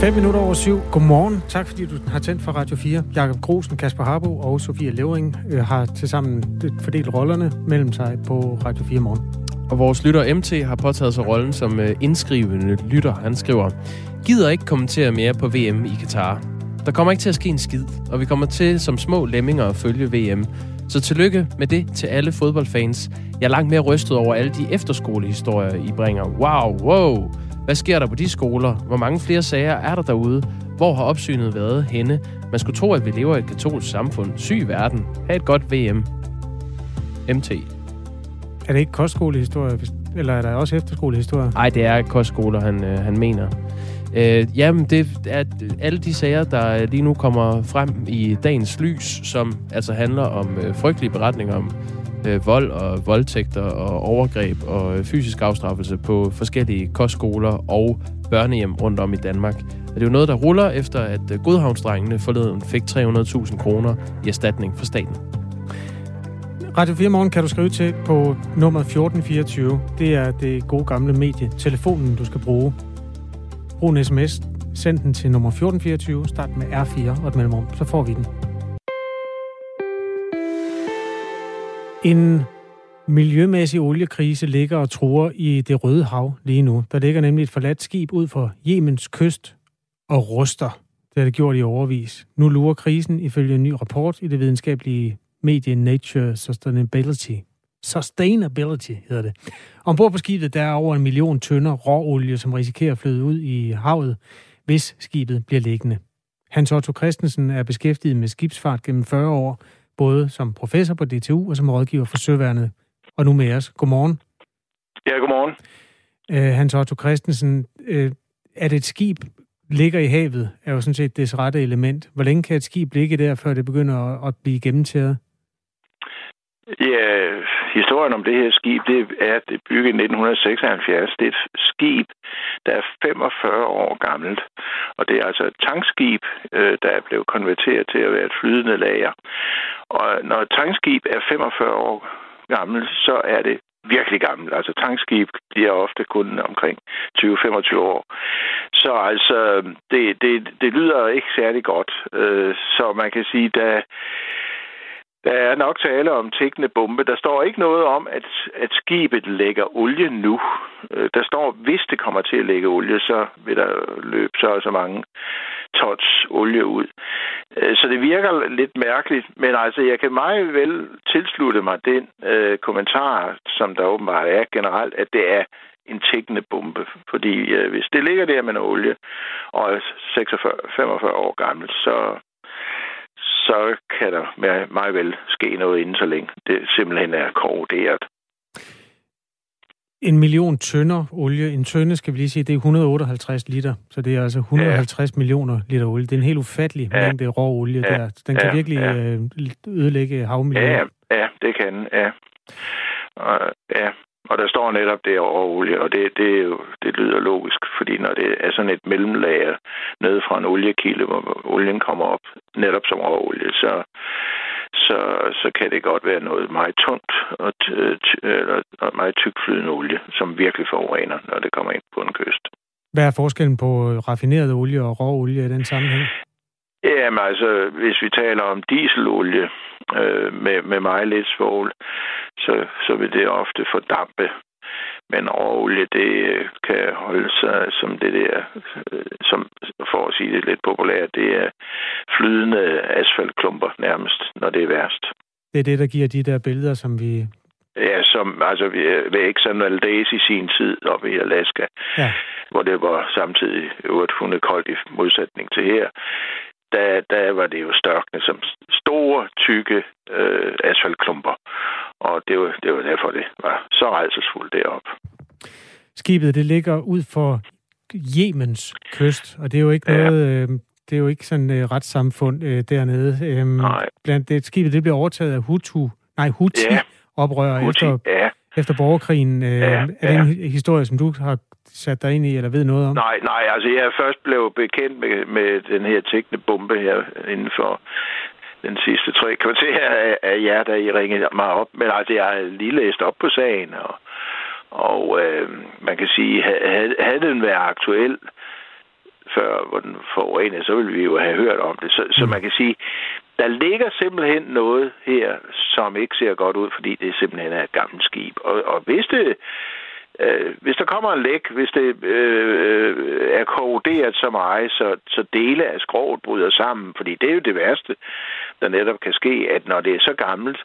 5 minutter over syv. Godmorgen. Tak fordi du har tændt for Radio 4. Jakob Grosen, Kasper Harbo og Sofia Levering øh, har tilsammen fordelt rollerne mellem sig på Radio 4 morgen. Og vores lytter MT har påtaget sig rollen som øh, indskrivende lytter. Han skriver, gider ikke kommentere mere på VM i Katar. Der kommer ikke til at ske en skid, og vi kommer til som små lemminger at følge VM. Så tillykke med det til alle fodboldfans. Jeg er langt mere rystet over alle de efterskolehistorier, I bringer. Wow, wow. Hvad sker der på de skoler? Hvor mange flere sager er der derude? Hvor har opsynet været henne? Man skulle tro, at vi lever i et katolsk samfund. Syg verden. Ha' et godt VM. MT. Er det ikke kostskolehistorie, eller er der også efterskolehistorie? Nej, det er kostskoler, han, øh, han mener. Øh, jamen, det er alle de sager, der lige nu kommer frem i dagens lys, som altså handler om øh, frygtelige beretninger om øh, vold og voldtægter og overgreb og øh, fysisk afstraffelse på forskellige kostskoler og børnehjem rundt om i Danmark. Og det er jo noget, der ruller efter, at øh, Godhavnsdrengene forleden fik 300.000 kroner i erstatning fra staten. Radio 4 Morgen kan du skrive til på nummer 1424. Det er det gode gamle medie. Telefonen, du skal bruge. Brug en sms. Send den til nummer 1424. Start med R4 og et mellemrum. Så får vi den. En miljømæssig oliekrise ligger og truer i det røde hav lige nu. Der ligger nemlig et forladt skib ud for Jemens kyst og ruster. Det har det gjort i overvis. Nu lurer krisen ifølge en ny rapport i det videnskabelige medie Nature Sustainability. Sustainability hedder det. Ombord på skibet der er over en million tønder råolie, som risikerer at flyde ud i havet, hvis skibet bliver liggende. Hans Otto Christensen er beskæftiget med skibsfart gennem 40 år, både som professor på DTU og som rådgiver for Søværnet. Og nu med os. Godmorgen. Ja, godmorgen. Uh, Hans Otto Christensen, uh, at et skib ligger i havet, er jo sådan set det rette element. Hvor længe kan et skib ligge der, før det begynder at, at blive gennemtæret? Ja, historien om det her skib, det er, at det er bygget i 1976. Det er et skib, der er 45 år gammelt. Og det er altså et tankskib, øh, der er blevet konverteret til at være et flydende lager. Og når et tankskib er 45 år gammelt, så er det virkelig gammelt. Altså tankskib bliver ofte kun omkring 20-25 år. Så altså, det, det, det lyder ikke særlig godt. Øh, så man kan sige, da der er nok tale om tækkende bombe. Der står ikke noget om, at, at skibet lægger olie nu. Øh, der står, hvis det kommer til at lægge olie, så vil der løbe så og så mange tons olie ud. Øh, så det virker lidt mærkeligt, men altså, jeg kan meget vel tilslutte mig den øh, kommentar, som der åbenbart er generelt, at det er en tækkende bombe. Fordi øh, hvis det ligger der med en olie og er 46, 45 år gammelt, så så kan der meget vel ske noget inden så længe. Det simpelthen er korroderet. En million tønder olie. En tønde, skal vi lige sige, det er 158 liter. Så det er altså 150 ja. millioner liter olie. Det er en helt ufattelig ja. mængde rå olie ja. der. Den kan ja. virkelig ja. Øh, ødelægge havmiljøet. Ja, ja, det kan ja. Og, ja, og der står netop det råolie, olie, og det, det, er jo, det lyder logisk, fordi når det er sådan et mellemlager nede fra en oliekilde, hvor olien kommer op netop som råolie, så, så, så kan det godt være noget meget tungt og, eller meget tykflydende olie, som virkelig forurener, når det kommer ind på en kyst. Hvad er forskellen på raffineret olie og råolie i den sammenhæng? Jamen altså, hvis vi taler om dieselolie øh, med, med meget lidt svovl, så, så vil det ofte fordampe. Men råolie, det kan holde sig som det der, øh, som for at sige det lidt populært, det er flydende asfaltklumper nærmest, når det er værst. Det er det, der giver de der billeder, som vi Ja, som altså ved Exxon Valdez i sin tid oppe i Alaska, ja. hvor det var samtidig øvrigt hundekoldt i modsætning til her der, der var det jo størkende som store, tykke øh, asfaltklumper. Og det var, det var derfor, det var så rejsesfuldt deroppe. Skibet, det ligger ud for Jemens kyst, og det er jo ikke ja. noget... Øh, det er jo ikke sådan et uh, retssamfund uh, dernede. Øhm, nej. Blandt det, skibet det bliver overtaget af Hutu, nej, Huti, ja. oprør Huti, efter, ja. efter borgerkrigen. Uh, ja, er det ja. en historie, som du har sat dig ind i, eller ved noget om? Nej, nej, altså jeg først blevet bekendt med, med den her tækkende bombe her inden for den sidste tre kvarter af, af jer, da I ringede mig op. Men altså, jeg har lige læst op på sagen, og, og øh, man kan sige, havde, havde den været aktuel før, hvor den forurenede, så ville vi jo have hørt om det. Så, så mm. man kan sige, der ligger simpelthen noget her, som ikke ser godt ud, fordi det simpelthen er et gammelt skib. Og, og hvis det Øh, hvis der kommer en læk, hvis det øh, er korroderet så meget, så, så dele af skroget bryder sammen, fordi det er jo det værste, der netop kan ske, at når det er så gammelt,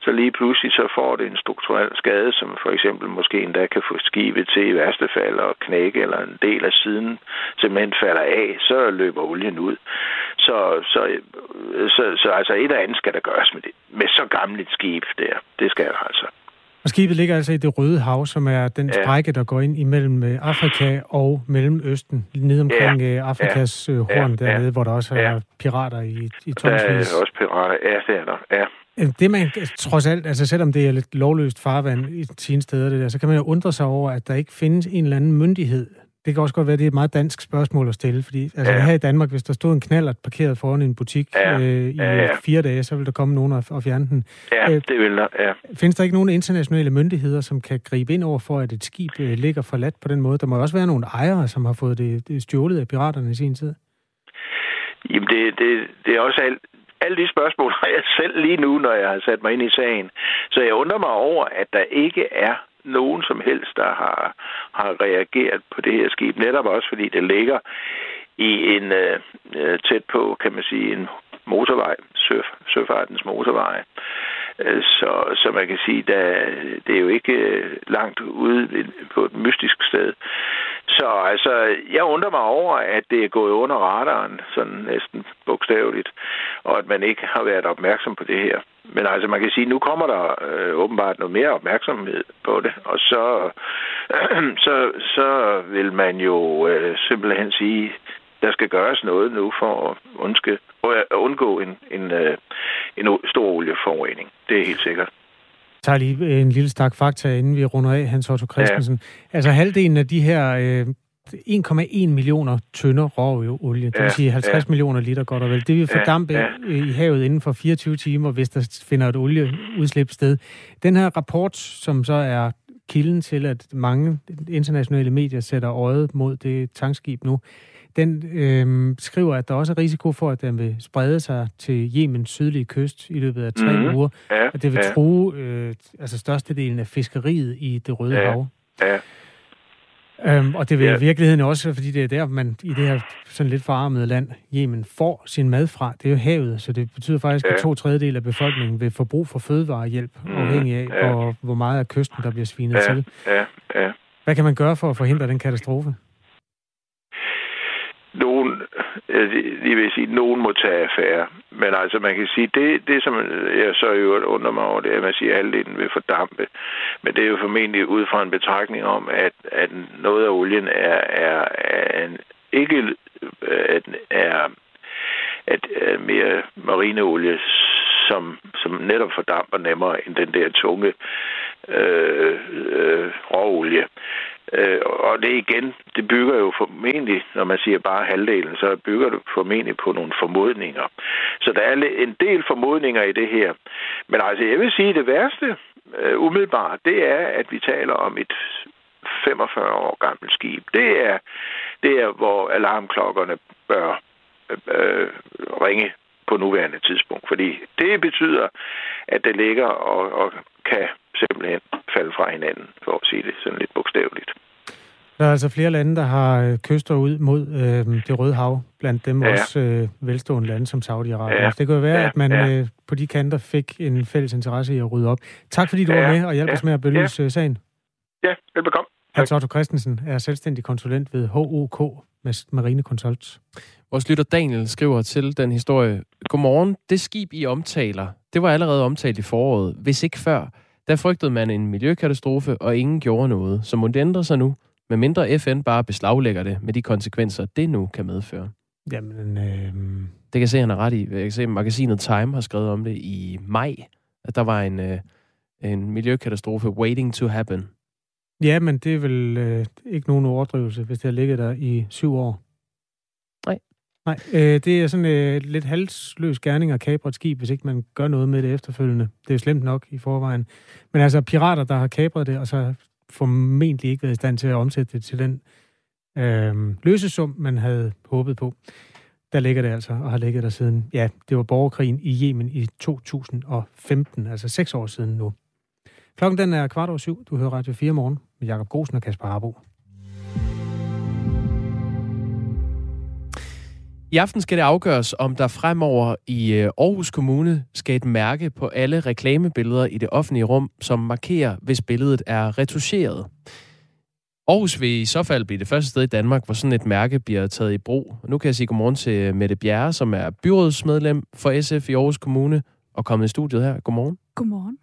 så lige pludselig så får det en strukturel skade, som for eksempel måske endda kan få skibet til i værste fald og knække, eller en del af siden simpelthen falder af, så løber olien ud. Så, så, så, så altså et eller andet skal der gøres med det. Med så gammelt skib der. Det skal der altså. Og skibet ligger altså i det Røde Hav, som er den ja. strække, der går ind imellem øh, Afrika og Mellemøsten, nede omkring ja. Øh, Afrikas ja. Øh, horn ja. dernede, hvor der også er ja. pirater i, i tonsvis. Der er også pirater, ja, det er der, ja. Det man trods alt, altså selvom det er lidt lovløst farvand i sine steder, det der, så kan man jo undre sig over, at der ikke findes en eller anden myndighed, det kan også godt være, at det er et meget dansk spørgsmål at stille, fordi altså, ja. her i Danmark, hvis der stod en knallert parkeret foran en butik ja. øh, i ja, ja. fire dage, så vil der komme nogen og, og fjerne den. Ja, øh, det vil der, ja. Findes der ikke nogen internationale myndigheder, som kan gribe ind over for, at et skib øh, ligger forladt på den måde? Der må også være nogle ejere, som har fået det, det stjålet af piraterne i sin tid. Jamen, det, det, det er også alt, alle de spørgsmål har jeg selv lige nu, når jeg har sat mig ind i sagen. Så jeg undrer mig over, at der ikke er nogen som helst, der har, har reageret på det her skib. Netop også fordi det ligger i en øh, øh tæt på, kan man sige, en motorvej, søf, søfartens motorvej. Øh, så, så man kan sige, at det er jo ikke øh, langt ude på et mystisk sted. Så altså, jeg undrer mig over, at det er gået under radaren, sådan næsten bogstaveligt, og at man ikke har været opmærksom på det her. Men altså, man kan sige, at nu kommer der øh, åbenbart noget mere opmærksomhed på det, og så, øh, så, så vil man jo øh, simpelthen sige, der skal gøres noget nu for at undske, at undgå en, en, øh, en stor olieforurening. Det er helt sikkert. Jeg tager lige en lille stak fakta, inden vi runder af, Hans Otto Christensen. Ja. Altså halvdelen af de her øh, 1,1 millioner tønder råolie, det vil sige 50 ja. millioner liter godt og vel. Det vil fordampe ja, i havet inden for 24 timer, hvis der finder et olieudslip sted. Den her rapport, som så er kilden til, at mange internationale medier sætter øjet mod det tankskib nu, den øh, skriver, at der også er risiko for, at den vil sprede sig til Jemens sydlige kyst i løbet af tre mm. uger. Ja, det vil ja. true øh, altså størstedelen af fiskeriet i det Røde ja, Hav. Ja. Øhm, og det vil ja. i virkeligheden også, fordi det er der, man i det her sådan lidt forarmede land, Yemen, får sin mad fra. Det er jo havet, så det betyder faktisk, ja. at to tredjedel af befolkningen vil få brug for fødevarehjælp, mm, afhængig af, ja. hvor, hvor meget af kysten, der bliver svinet ja. til. Ja. Ja. Hvad kan man gøre for at forhindre den katastrofe? Nogen, lige vil sige, nogen må tage affære. Men altså, man kan sige, det, det som jeg så i øvrigt under mig over, det er, at man siger, at halvdelen vil fordampe. Men det er jo formentlig ud fra en betragtning om, at, at noget af olien er, er, er en, ikke at, er, at er mere marineolie, som, som netop fordamper nemmere end den der tunge øh, øh, råolie. Øh, og det igen, det bygger jo formentlig, når man siger bare halvdelen, så bygger det formentlig på nogle formodninger. Så der er en del formodninger i det her. Men altså, jeg vil sige, det værste øh, umiddelbart, det er, at vi taler om et 45 år gammelt skib. Det er, det er hvor alarmklokkerne bør øh, øh ringe på nuværende tidspunkt. Fordi det betyder, at det ligger og, og kan simpelthen falde fra hinanden, for at sige det sådan lidt bogstaveligt. Der er altså flere lande, der har øh, kyster ud mod øh, det Røde Hav, blandt dem ja. også øh, velstående lande som Saudi-Arabien. Ja. Det kan jo være, ja. at man ja. øh, på de kanter fik en fælles interesse i at rydde op. Tak fordi du ja. var med og hjalp ja. os med at belyse ja. Øh, sagen. Ja, velbekomme. Hans Otto Christensen er selvstændig konsulent ved HOK Marine Consult. Vores lytter Daniel skriver til den historie. Godmorgen. Det skib, I omtaler, det var allerede omtalt i foråret, hvis ikke før. Der frygtede man en miljøkatastrofe, og ingen gjorde noget. Så må det ændre sig nu, med mindre FN bare beslaglægger det med de konsekvenser, det nu kan medføre. Jamen, øh... Det kan jeg se, han er ret i. Jeg kan se, at magasinet Time har skrevet om det i maj, at der var en, øh, en miljøkatastrofe waiting to happen. Ja, men det er vel øh, ikke nogen overdrivelse, hvis det har ligget der i syv år. Nej. Øh, det er sådan øh, lidt halsløs gerning at kapre et skib, hvis ikke man gør noget med det efterfølgende. Det er jo slemt nok i forvejen. Men altså pirater, der har kapret det, og så formentlig ikke været i stand til at omsætte det til den øh, løsesum, man havde håbet på. Der ligger det altså, og har ligget der siden, ja, det var borgerkrigen i Yemen i 2015, altså seks år siden nu. Klokken den er kvart over syv. Du hører Radio 4 morgen med Jakob Grosen og Kasper Harbo. I aften skal det afgøres, om der fremover i øh, Aarhus Kommune skal et mærke på alle reklamebilleder i det offentlige rum, som markerer, hvis billedet er retuscheret. Aarhus vil i så fald blive det første sted i Danmark, hvor sådan et mærke bliver taget i brug. Nu kan jeg sige godmorgen til Mette Bjerre, som er byrådsmedlem for SF i Aarhus Kommune, og kommet i studiet her. Godmorgen. Godmorgen.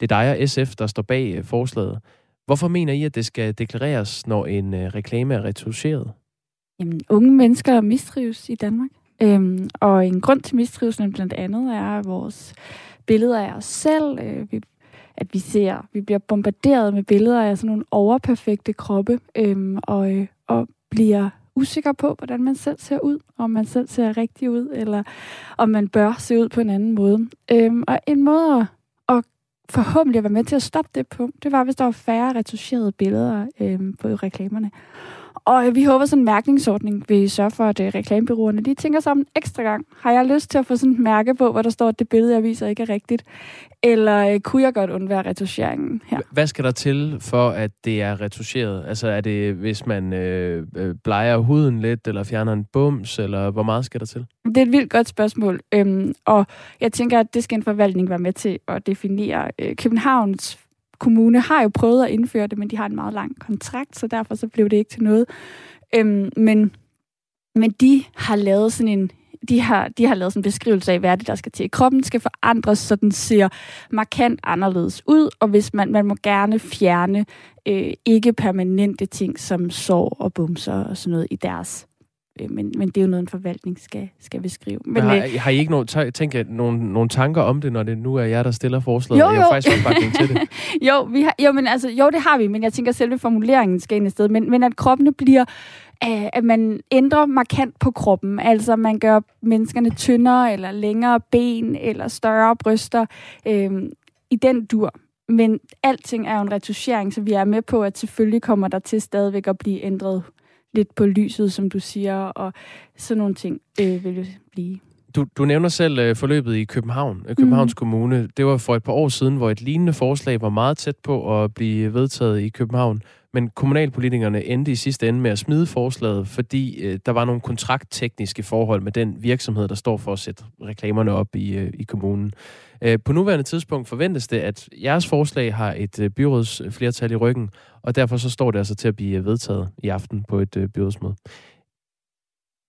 Det er dig og SF, der står bag øh, forslaget. Hvorfor mener I, at det skal deklareres, når en øh, reklame er retuscheret? Jamen, unge mennesker mistrives i Danmark. Øhm, og en grund til mistrivelsen blandt andet er vores billeder af os selv. Øh, vi, at vi ser, vi bliver bombarderet med billeder af sådan nogle overperfekte kroppe, øhm, og, øh, og bliver usikker på, hvordan man selv ser ud, om man selv ser rigtig ud, eller om man bør se ud på en anden måde. Øhm, og en måde at, at forhåbentlig være med til at stoppe det på, det var, hvis der var færre retuscherede billeder øhm, på reklamerne. Og vi håber, sådan en mærkningsordning vil sørge for, at uh, reklamebyråerne lige tænker sig om en ekstra gang. Har jeg lyst til at få sådan et mærke på, hvor der står, at det billede, jeg viser, ikke er rigtigt? Eller uh, kunne jeg godt undvære retuscheringen her? Hvad skal der til for, at det er retuscheret? Altså er det, hvis man øh, bleger huden lidt, eller fjerner en bums, eller hvor meget skal der til? Det er et vildt godt spørgsmål. Øhm, og jeg tænker, at det skal en forvaltning være med til at definere. Øh, Københavns kommune har jo prøvet at indføre det, men de har en meget lang kontrakt, så derfor så blev det ikke til noget. Øhm, men, men de har lavet sådan en de har, de har lavet sådan en beskrivelse af, hvad det, der skal til. Kroppen skal forandres, så den ser markant anderledes ud, og hvis man, man må gerne fjerne øh, ikke permanente ting som sår og bumser og sådan noget i deres men, men det er jo noget, en forvaltning skal, skal beskrive. Men, har, øh, har I ikke nogen, tænker, nogle, nogle tanker om det, når det nu er jer, der stiller forslaget? Jo, jo. Jeg har faktisk opbakning til det. jo, vi har, jo, men altså, jo, det har vi, men jeg tænker, at selve formuleringen skal ind i sted. Men, men at kroppene bliver øh, at man ændrer markant på kroppen. Altså man gør menneskerne tyndere, eller længere ben, eller større bryster. Øh, I den dur. Men alting er jo en retuschering, så vi er med på, at selvfølgelig kommer der til stadigvæk at blive ændret lidt på lyset, som du siger, og sådan nogle ting øh, vil det blive. Du, du nævner selv øh, forløbet i København, øh, Københavns mm. Kommune. Det var for et par år siden, hvor et lignende forslag var meget tæt på at blive vedtaget i København. Men kommunalpolitikerne endte i sidste ende med at smide forslaget, fordi øh, der var nogle kontrakttekniske forhold med den virksomhed, der står for at sætte reklamerne op i, øh, i kommunen. Øh, på nuværende tidspunkt forventes det, at jeres forslag har et øh, byrådsflertal i ryggen, og derfor så står det altså til at blive vedtaget i aften på et øh, byrådsmøde.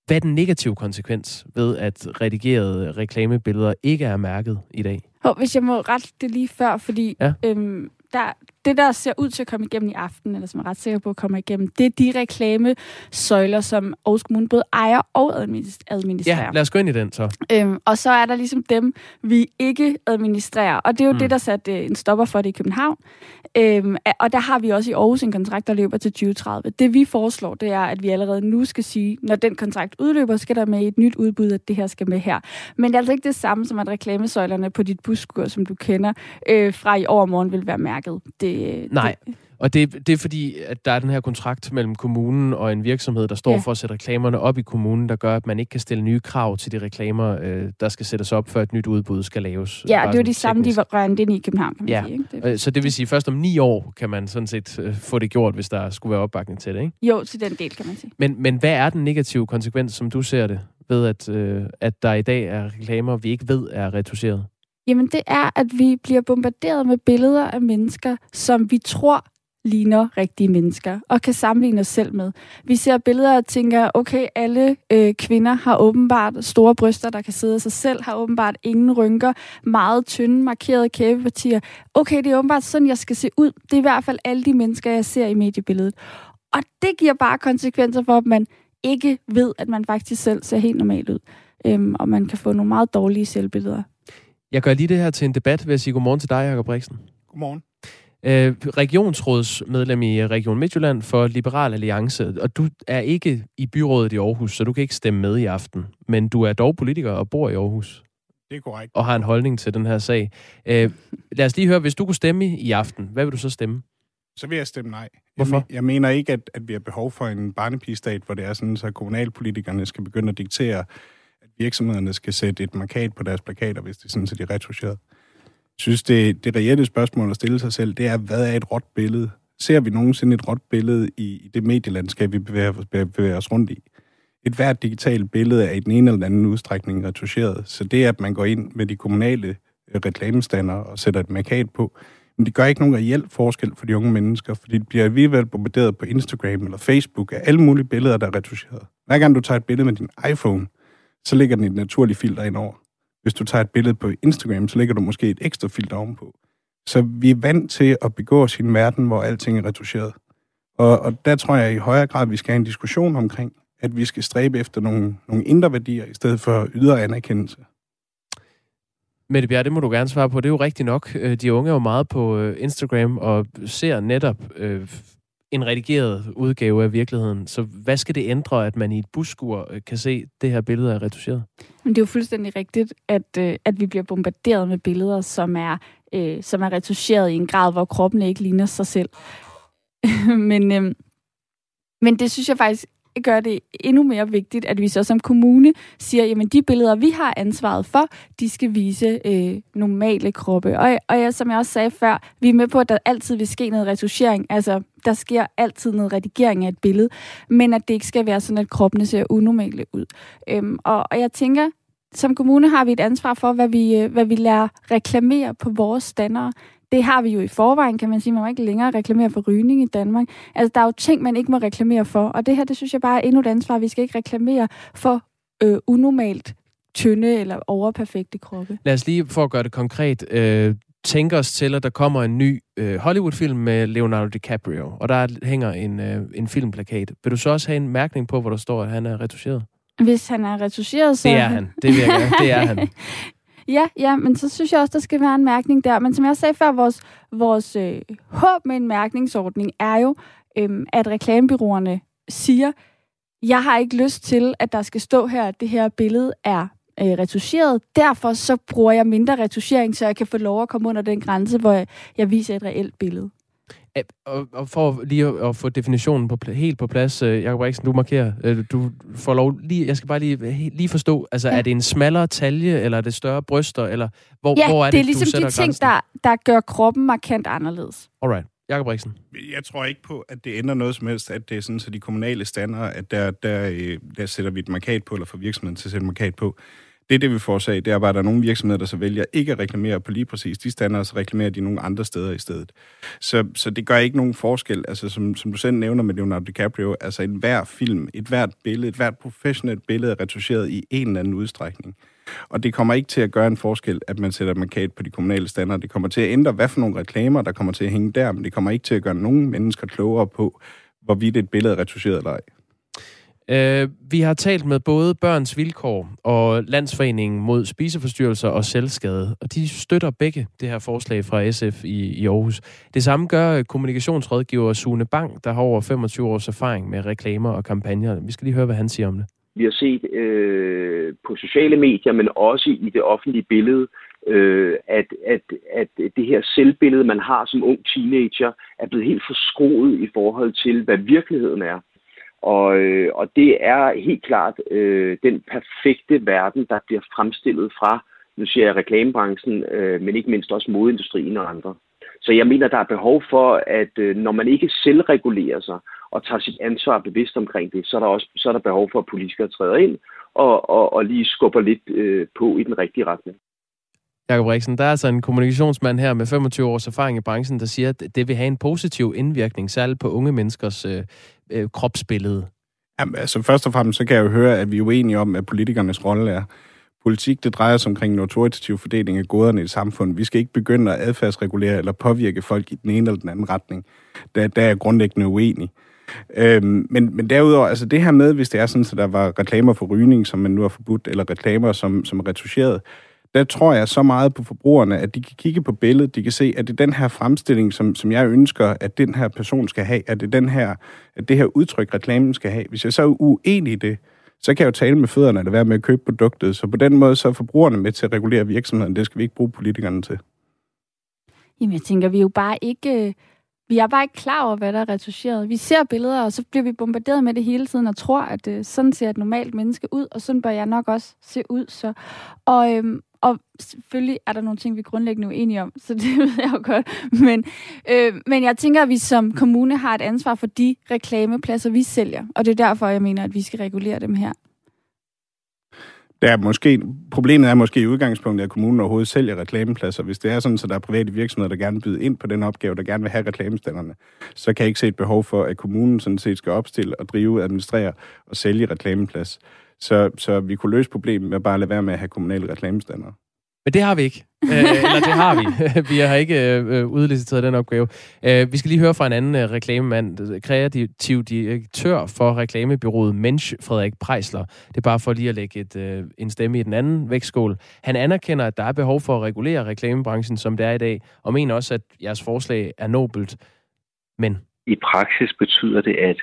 Hvad er den negative konsekvens ved, at redigerede reklamebilleder ikke er mærket i dag? Oh, hvis jeg må rette det lige før, fordi ja. øhm, der, det, der ser ud til at komme igennem i aften, eller som er ret sikker på at komme igennem, det er de reklamesøjler, som Aarhus Kommune både ejer og administrerer. Ja, lad os gå ind i den så. Øhm, og så er der ligesom dem, vi ikke administrerer. Og det er jo mm. det, der satte øh, en stopper for det i København. Øhm, og der har vi også i Aarhus en kontrakt, der løber til 2030. Det vi foreslår, det er, at vi allerede nu skal sige, når den kontrakt udløber, skal der med et nyt udbud, at det her skal med her. Men det er altså ikke det samme som, at reklamesøjlerne på dit busskur, som du kender, øh, fra i overmorgen vil være mærket. Det, Nej. Det, og det, det er fordi, at der er den her kontrakt mellem kommunen og en virksomhed, der står ja. for at sætte reklamerne op i kommunen, der gør, at man ikke kan stille nye krav til de reklamer, øh, der skal sættes op, før et nyt udbud skal laves. Ja, det er jo de samme, de var rørende ind i København, kan man ja. sige. Ikke? Det, så det vil sige, først om ni år kan man sådan set øh, få det gjort, hvis der skulle være opbakning til det, ikke? Jo, til den del, kan man sige. Men, men hvad er den negative konsekvens, som du ser det, ved at, øh, at der i dag er reklamer, vi ikke ved er retuscheret? Jamen, det er, at vi bliver bombarderet med billeder af mennesker, som vi tror ligner rigtige mennesker, og kan sammenligne os selv med. Vi ser billeder og tænker, okay, alle øh, kvinder har åbenbart store bryster, der kan sidde af sig selv, har åbenbart ingen rynker, meget tynde, markerede kæbepartier. Okay, det er åbenbart sådan, jeg skal se ud. Det er i hvert fald alle de mennesker, jeg ser i mediebilledet. Og det giver bare konsekvenser for, at man ikke ved, at man faktisk selv ser helt normal ud. Øhm, og man kan få nogle meget dårlige selvbilleder. Jeg gør lige det her til en debat ved at sige godmorgen til dig, Jacob Brixen. Godmorgen. Øh, regionsrådsmedlem i Region Midtjylland for Liberal Alliance, og du er ikke i byrådet i Aarhus, så du kan ikke stemme med i aften, men du er dog politiker og bor i Aarhus. Det er korrekt. Og har en holdning til den her sag. Øh, lad os lige høre, hvis du kunne stemme i aften, hvad vil du så stemme? Så vil jeg stemme nej. Hvorfor? Jeg, jeg mener ikke, at, at vi har behov for en barnepigestat, hvor det er sådan, så kommunalpolitikerne skal begynde at diktere, virksomhederne skal sætte et markat på deres plakater, hvis det er sådan, så de er retuscheret. Jeg synes, det, det reelle spørgsmål at stille sig selv, det er, hvad er et råt billede? Ser vi nogensinde et råt billede i, i det medielandskab, vi bevæger, bevæger os rundt i? Et hvert digitalt billede er i den ene eller anden udstrækning retuscheret. Så det, at man går ind med de kommunale øh, reklamestander og sætter et markat på, men det gør ikke nogen reel forskel for de unge mennesker, fordi de bliver alligevel bombarderet på Instagram eller Facebook af alle mulige billeder, der er retuscheret. Hver gang du tager et billede med din iPhone, så ligger den et naturligt filter ind over. Hvis du tager et billede på Instagram, så ligger du måske et ekstra filter ovenpå. Så vi er vant til at begå os i en verden, hvor alting er retuscheret. Og, og der tror jeg i højere grad, at vi skal have en diskussion omkring, at vi skal stræbe efter nogle, nogle indre værdier, i stedet for ydre anerkendelse. Mette Bjerg, det må du gerne svare på. Det er jo rigtigt nok. Øh, de unge er jo meget på øh, Instagram og ser netop øh, en redigeret udgave af virkeligheden. Så hvad skal det ændre, at man i et buskur øh, kan se, det her billede er retuscheret? Men det er jo fuldstændig rigtigt, at, øh, at vi bliver bombarderet med billeder, som er, øh, som er retuscheret i en grad, hvor kroppen ikke ligner sig selv. men, øh, men det synes jeg faktisk gør det endnu mere vigtigt, at vi så som kommune siger, jamen de billeder, vi har ansvaret for, de skal vise øh, normale kroppe. Og, og ja, som jeg også sagde før, vi er med på, at der altid vil ske noget retuschering. Altså, der sker altid noget redigering af et billede, men at det ikke skal være sådan, at kroppene ser unormale ud. Øhm, og, og jeg tænker, som kommune har vi et ansvar for, hvad vi, øh, hvad vi lærer reklamere på vores standere. Det har vi jo i forvejen, kan man sige. Man må ikke længere reklamere for rygning i Danmark. Altså, der er jo ting, man ikke må reklamere for. Og det her, det synes jeg bare er endnu et ansvar. Vi skal ikke reklamere for øh, unormalt tynde eller overperfekte kroppe. Lad os lige, for at gøre det konkret, øh, tænke os til, at der kommer en ny øh, Hollywood-film med Leonardo DiCaprio, og der hænger en, øh, en filmplakat. Vil du så også have en mærkning på, hvor der står, at han er retuscheret? Hvis han er retuscheret, så... Det er han. Det, vil jeg, det er han. Ja, ja, men så synes jeg også, der skal være en mærkning der. Men som jeg sagde før, vores, vores øh, håb med en mærkningsordning er jo, øh, at reklamebyråerne siger, jeg har ikke lyst til, at der skal stå her, at det her billede er øh, retuscheret. Derfor så bruger jeg mindre retuschering, så jeg kan få lov at komme under den grænse, hvor jeg, jeg viser et reelt billede. Og, og for lige at, at få definitionen på, helt på plads, uh, Jacob Riksen, du markerer, uh, du får lov lige, jeg skal bare lige, lige forstå, altså ja. er det en smallere talje, eller er det større bryster, eller hvor, ja, hvor er det, det er ligesom de ting, der, der gør kroppen markant anderledes. Alright. Jakob Riksen. Jeg tror ikke på, at det ændrer noget som helst, at det er sådan, så de kommunale standarder, at der, der, øh, der sætter vi et markat på, eller får virksomheden til at sætte et markat på. Det, det vi får det er bare, at der er nogle virksomheder, der så vælger ikke at reklamere på lige præcis de standarder, så reklamerer de nogle andre steder i stedet. Så, så det gør ikke nogen forskel. Altså, som, som du selv nævner med Leonardo DiCaprio, altså en hver film, et hvert billede, et hvert professionelt billede er retuscheret i en eller anden udstrækning. Og det kommer ikke til at gøre en forskel, at man sætter markat på de kommunale standarder. Det kommer til at ændre, hvad for nogle reklamer, der kommer til at hænge der, men det kommer ikke til at gøre nogen mennesker klogere på, hvorvidt et billede er retuscheret eller ej. Øh, vi har talt med både Børns Vilkår og Landsforeningen mod spiseforstyrrelser og selvskade, og de støtter begge det her forslag fra SF i, i Aarhus. Det samme gør øh, kommunikationsrådgiver Sune Bang, der har over 25 års erfaring med reklamer og kampagner. Vi skal lige høre, hvad han siger om det. Vi har set øh, på sociale medier, men også i det offentlige billede, øh, at, at, at det her selvbillede, man har som ung teenager, er blevet helt forskroet i forhold til, hvad virkeligheden er. Og, øh, og det er helt klart øh, den perfekte verden, der bliver fremstillet fra, nu siger jeg reklamebranchen, øh, men ikke mindst også modeindustrien og andre. Så jeg mener, der er behov for, at øh, når man ikke selv regulerer sig og tager sit ansvar bevidst omkring det, så er der også så er der behov for, at politikere træder ind og, og, og lige skubber lidt øh, på i den rigtige retning. Jakob Riksen, der er altså en kommunikationsmand her med 25 års erfaring i branchen, der siger, at det vil have en positiv indvirkning, særligt på unge menneskers øh, øh, kropsbillede. Jamen, altså først og fremmest, så kan jeg jo høre, at vi er uenige om, at politikernes rolle er. Politik, det drejer sig omkring en autoritativ fordeling af goderne i samfundet. Vi skal ikke begynde at adfærdsregulere eller påvirke folk i den ene eller den anden retning. Der, der er jeg grundlæggende uenig. Øhm, men, men derudover, altså det her med, hvis det er sådan, at så der var reklamer for rygning, som man nu har forbudt, eller reklamer, som, som er retuscheret, der tror jeg så meget på forbrugerne, at de kan kigge på billedet, de kan se, at det er den her fremstilling, som, som jeg ønsker, at den her person skal have, at det, den her, at det her udtryk, reklamen skal have. Hvis jeg så er uenig i det, så kan jeg jo tale med fødderne, eller være med at købe produktet. Så på den måde, så er forbrugerne med til at regulere virksomheden. Det skal vi ikke bruge politikerne til. Jamen, jeg tænker, vi er jo bare ikke... Øh, vi er bare ikke klar over, hvad der er retuscheret. Vi ser billeder, og så bliver vi bombarderet med det hele tiden, og tror, at øh, sådan ser et normalt menneske ud, og sådan bør jeg nok også se ud. Så. Og, øhm, og selvfølgelig er der nogle ting, vi er grundlæggende uenige om, så det ved jeg jo godt. Men, øh, men jeg tænker, at vi som kommune har et ansvar for de reklamepladser, vi sælger. Og det er derfor, jeg mener, at vi skal regulere dem her. Der er måske, problemet er måske i udgangspunktet, at kommunen overhovedet sælger reklamepladser. Hvis det er sådan, så der er private virksomheder, der gerne byder ind på den opgave, der gerne vil have reklamestanderne, så kan jeg ikke se et behov for, at kommunen sådan set skal opstille og drive, administrere og sælge reklameplads. Så, så vi kunne løse problemet med at bare lade være med at have kommunale reklamestander. Men det har vi ikke. øh, eller det har vi. vi har ikke øh, udliciteret den opgave. Øh, vi skal lige høre fra en anden øh, reklamemand, kreativ direktør for reklamebyrået Mensch, Frederik Prejsler. Det er bare for lige at lægge et, øh, en stemme i den anden vægtskål. Han anerkender, at der er behov for at regulere reklamebranchen, som det er i dag, og mener også, at jeres forslag er nobelt. Men... I praksis betyder det, at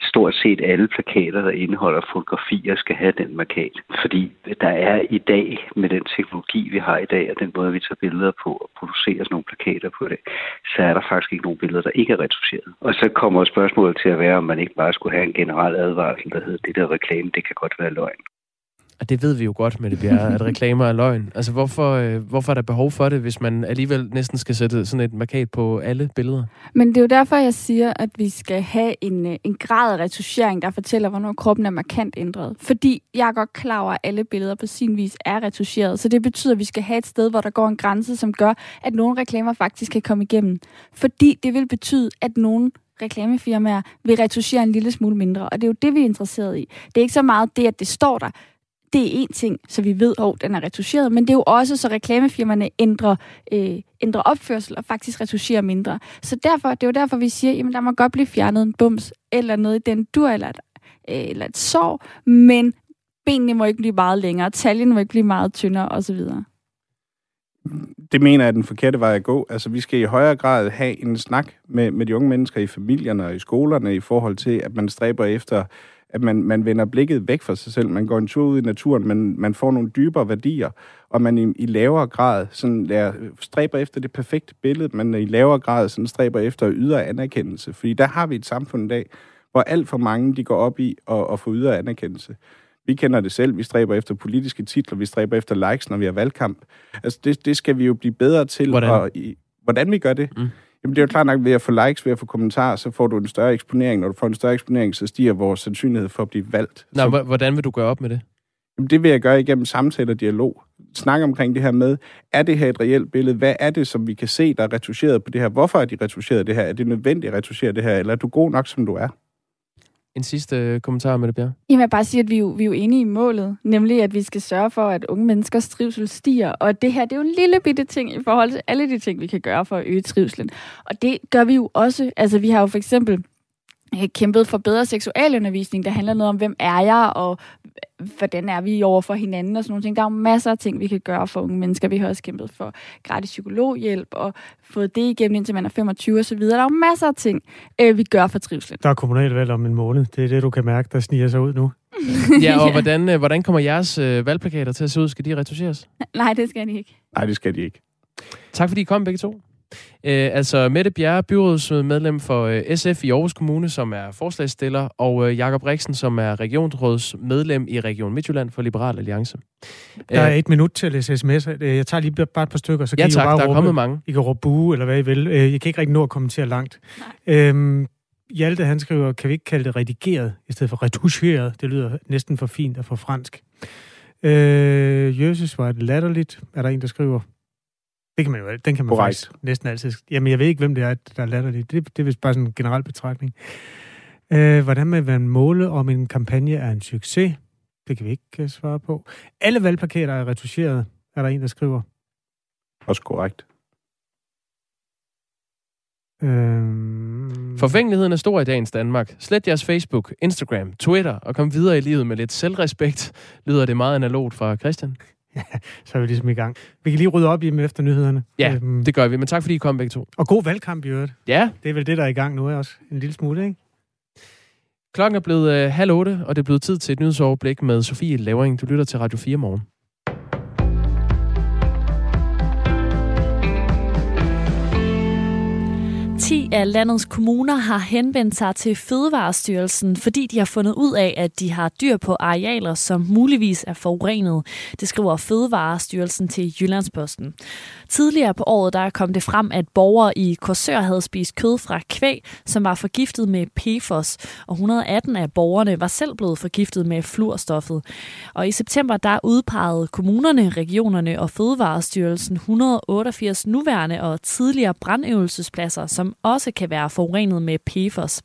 stort set alle plakater, der indeholder fotografier, skal have den markat. Fordi der er i dag, med den teknologi, vi har i dag, og den måde, vi tager billeder på og producerer sådan nogle plakater på det, så er der faktisk ikke nogen billeder, der ikke er retuscheret. Og så kommer spørgsmålet til at være, om man ikke bare skulle have en generel advarsel, der hedder, det der reklame, det kan godt være løgn. Og det ved vi jo godt med det, Bjerre, at reklamer er løgn. Altså, hvorfor, øh, hvorfor er der behov for det, hvis man alligevel næsten skal sætte sådan et markat på alle billeder? Men det er jo derfor, jeg siger, at vi skal have en, øh, en grad af retuschering, der fortæller, hvornår kroppen er markant ændret. Fordi jeg er godt klar over, at alle billeder på sin vis er retuscheret. Så det betyder, at vi skal have et sted, hvor der går en grænse, som gør, at nogle reklamer faktisk kan komme igennem. Fordi det vil betyde, at nogle reklamefirmaer vil retuschere en lille smule mindre. Og det er jo det, vi er interesseret i. Det er ikke så meget det, at det står der det er en ting, så vi ved, at oh, den er retuscheret, men det er jo også, så reklamefirmaerne ændrer, øh, ændrer opførsel og faktisk retuscherer mindre. Så derfor, det er jo derfor, vi siger, at der må godt blive fjernet en bums, eller noget i den dur, eller et, øh, eller et sår, men benene må ikke blive meget længere, taljen må ikke blive meget tyndere osv. Det mener jeg er den forkerte vej at gå. Altså, vi skal i højere grad have en snak med, med de unge mennesker i familierne og i skolerne i forhold til, at man stræber efter at man, man vender blikket væk fra sig selv. Man går en tur ud i naturen, men man får nogle dybere værdier, og man i, i lavere grad sådan lærer, stræber efter det perfekte billede, man i lavere grad sådan stræber efter ydre anerkendelse. Fordi der har vi et samfund i dag, hvor alt for mange de går op i at, at få ydre anerkendelse. Vi kender det selv. Vi stræber efter politiske titler. Vi stræber efter likes, når vi har valgkamp. Altså, det, det skal vi jo blive bedre til. Hvordan? Og, i, hvordan vi gør det? Mm. Jamen det er jo klart nok, ved at få likes, ved at få kommentarer, så får du en større eksponering. Når du får en større eksponering, så stiger vores sandsynlighed for at blive valgt. Nå, så, hvordan vil du gøre op med det? Jamen det vil jeg gøre igennem samtale og dialog. Snak omkring det her med, er det her et reelt billede? Hvad er det, som vi kan se, der er retuscheret på det her? Hvorfor er de retuscheret det her? Er det nødvendigt at retuschere det her? Eller er du god nok, som du er? En sidste øh, kommentar med det, Bjerg. Jamen, jeg bare sige, at vi jo, vi er jo enige i målet, nemlig at vi skal sørge for, at unge menneskers trivsel stiger. Og det her, det er jo en lille bitte ting i forhold til alle de ting, vi kan gøre for at øge trivselen. Og det gør vi jo også. Altså, vi har jo for eksempel kæmpet for bedre seksualundervisning, der handler noget om, hvem er jeg, og hvordan er vi over for hinanden og sådan nogle ting. Der er jo masser af ting, vi kan gøre for unge mennesker. Vi har også kæmpet for gratis psykologhjælp og fået det igennem, indtil man er 25 og så videre. Der er jo masser af ting, øh, vi gør for trivsel. Der er kommunalvalg om en måned. Det er det, du kan mærke, der sniger sig ud nu. ja, og hvordan, øh, hvordan kommer jeres øh, valgplakater til at se ud? Skal de retuscheres? Nej, det skal de ikke. Nej, det skal de ikke. Tak fordi I kom begge to. Øh, altså Mette Bjerre, byrådsmedlem for øh, SF i Aarhus Kommune, som er forslagsstiller, og øh, Jakob Riksen, som er regionsrådsmedlem i Region Midtjylland for Liberal Alliance. Der er et minut til at læse sms'er. Øh, jeg tager lige bare et par stykker, så kan ja, I tak, jo bare der er råbe, kommet mange. I kan råbe bue, eller hvad I vil. Øh, jeg kan ikke rigtig nå at kommentere langt. Øhm, Hjalte, han skriver, kan vi ikke kalde det redigeret, i stedet for retuscheret? Det lyder næsten for fint og for fransk. Øh, Jøses var det latterligt, er der en, der skriver. Det kan man jo, den kan man Korrekt. faktisk næsten altid... Jamen, jeg ved ikke, hvem det er, der er latterligt. Det, det er vist bare sådan en generel betragtning. Øh, hvordan vil man måle, om en kampagne er en succes? Det kan vi ikke uh, svare på. Alle valgplakater er retuscheret, er der en, der skriver. Også korrekt. Øhm, Forfængeligheden er stor i dagens Danmark. Slet jeres Facebook, Instagram, Twitter og kom videre i livet med lidt selvrespekt, lyder det meget analogt fra Christian. Så er vi ligesom i gang. Vi kan lige rydde op i dem efter nyhederne. Ja, Øhm, det gør vi, men tak fordi I kom begge to. og god valgkamp i øvrigt. Ja, Det er vel det, der er i gang nu også. En lille smule, ikke? klokken er blevet øh, halv otte, og det er blevet tid til et nyhedsoverblik med Sofie Lavring. Du lytter til Radio 4 morgen. 10 af landets kommuner har henvendt sig til Fødevarestyrelsen, fordi de har fundet ud af, at de har dyr på arealer, som muligvis er forurenet. Det skriver Fødevarestyrelsen til Jyllandsposten. Tidligere på året der kom det frem, at borgere i Korsør havde spist kød fra kvæg, som var forgiftet med PFOS, og 118 af borgerne var selv blevet forgiftet med fluorstoffet. Og i september der udpegede kommunerne, regionerne og Fødevarestyrelsen 188 nuværende og tidligere brandøvelsespladser, som også kan være forurenet med PFOS.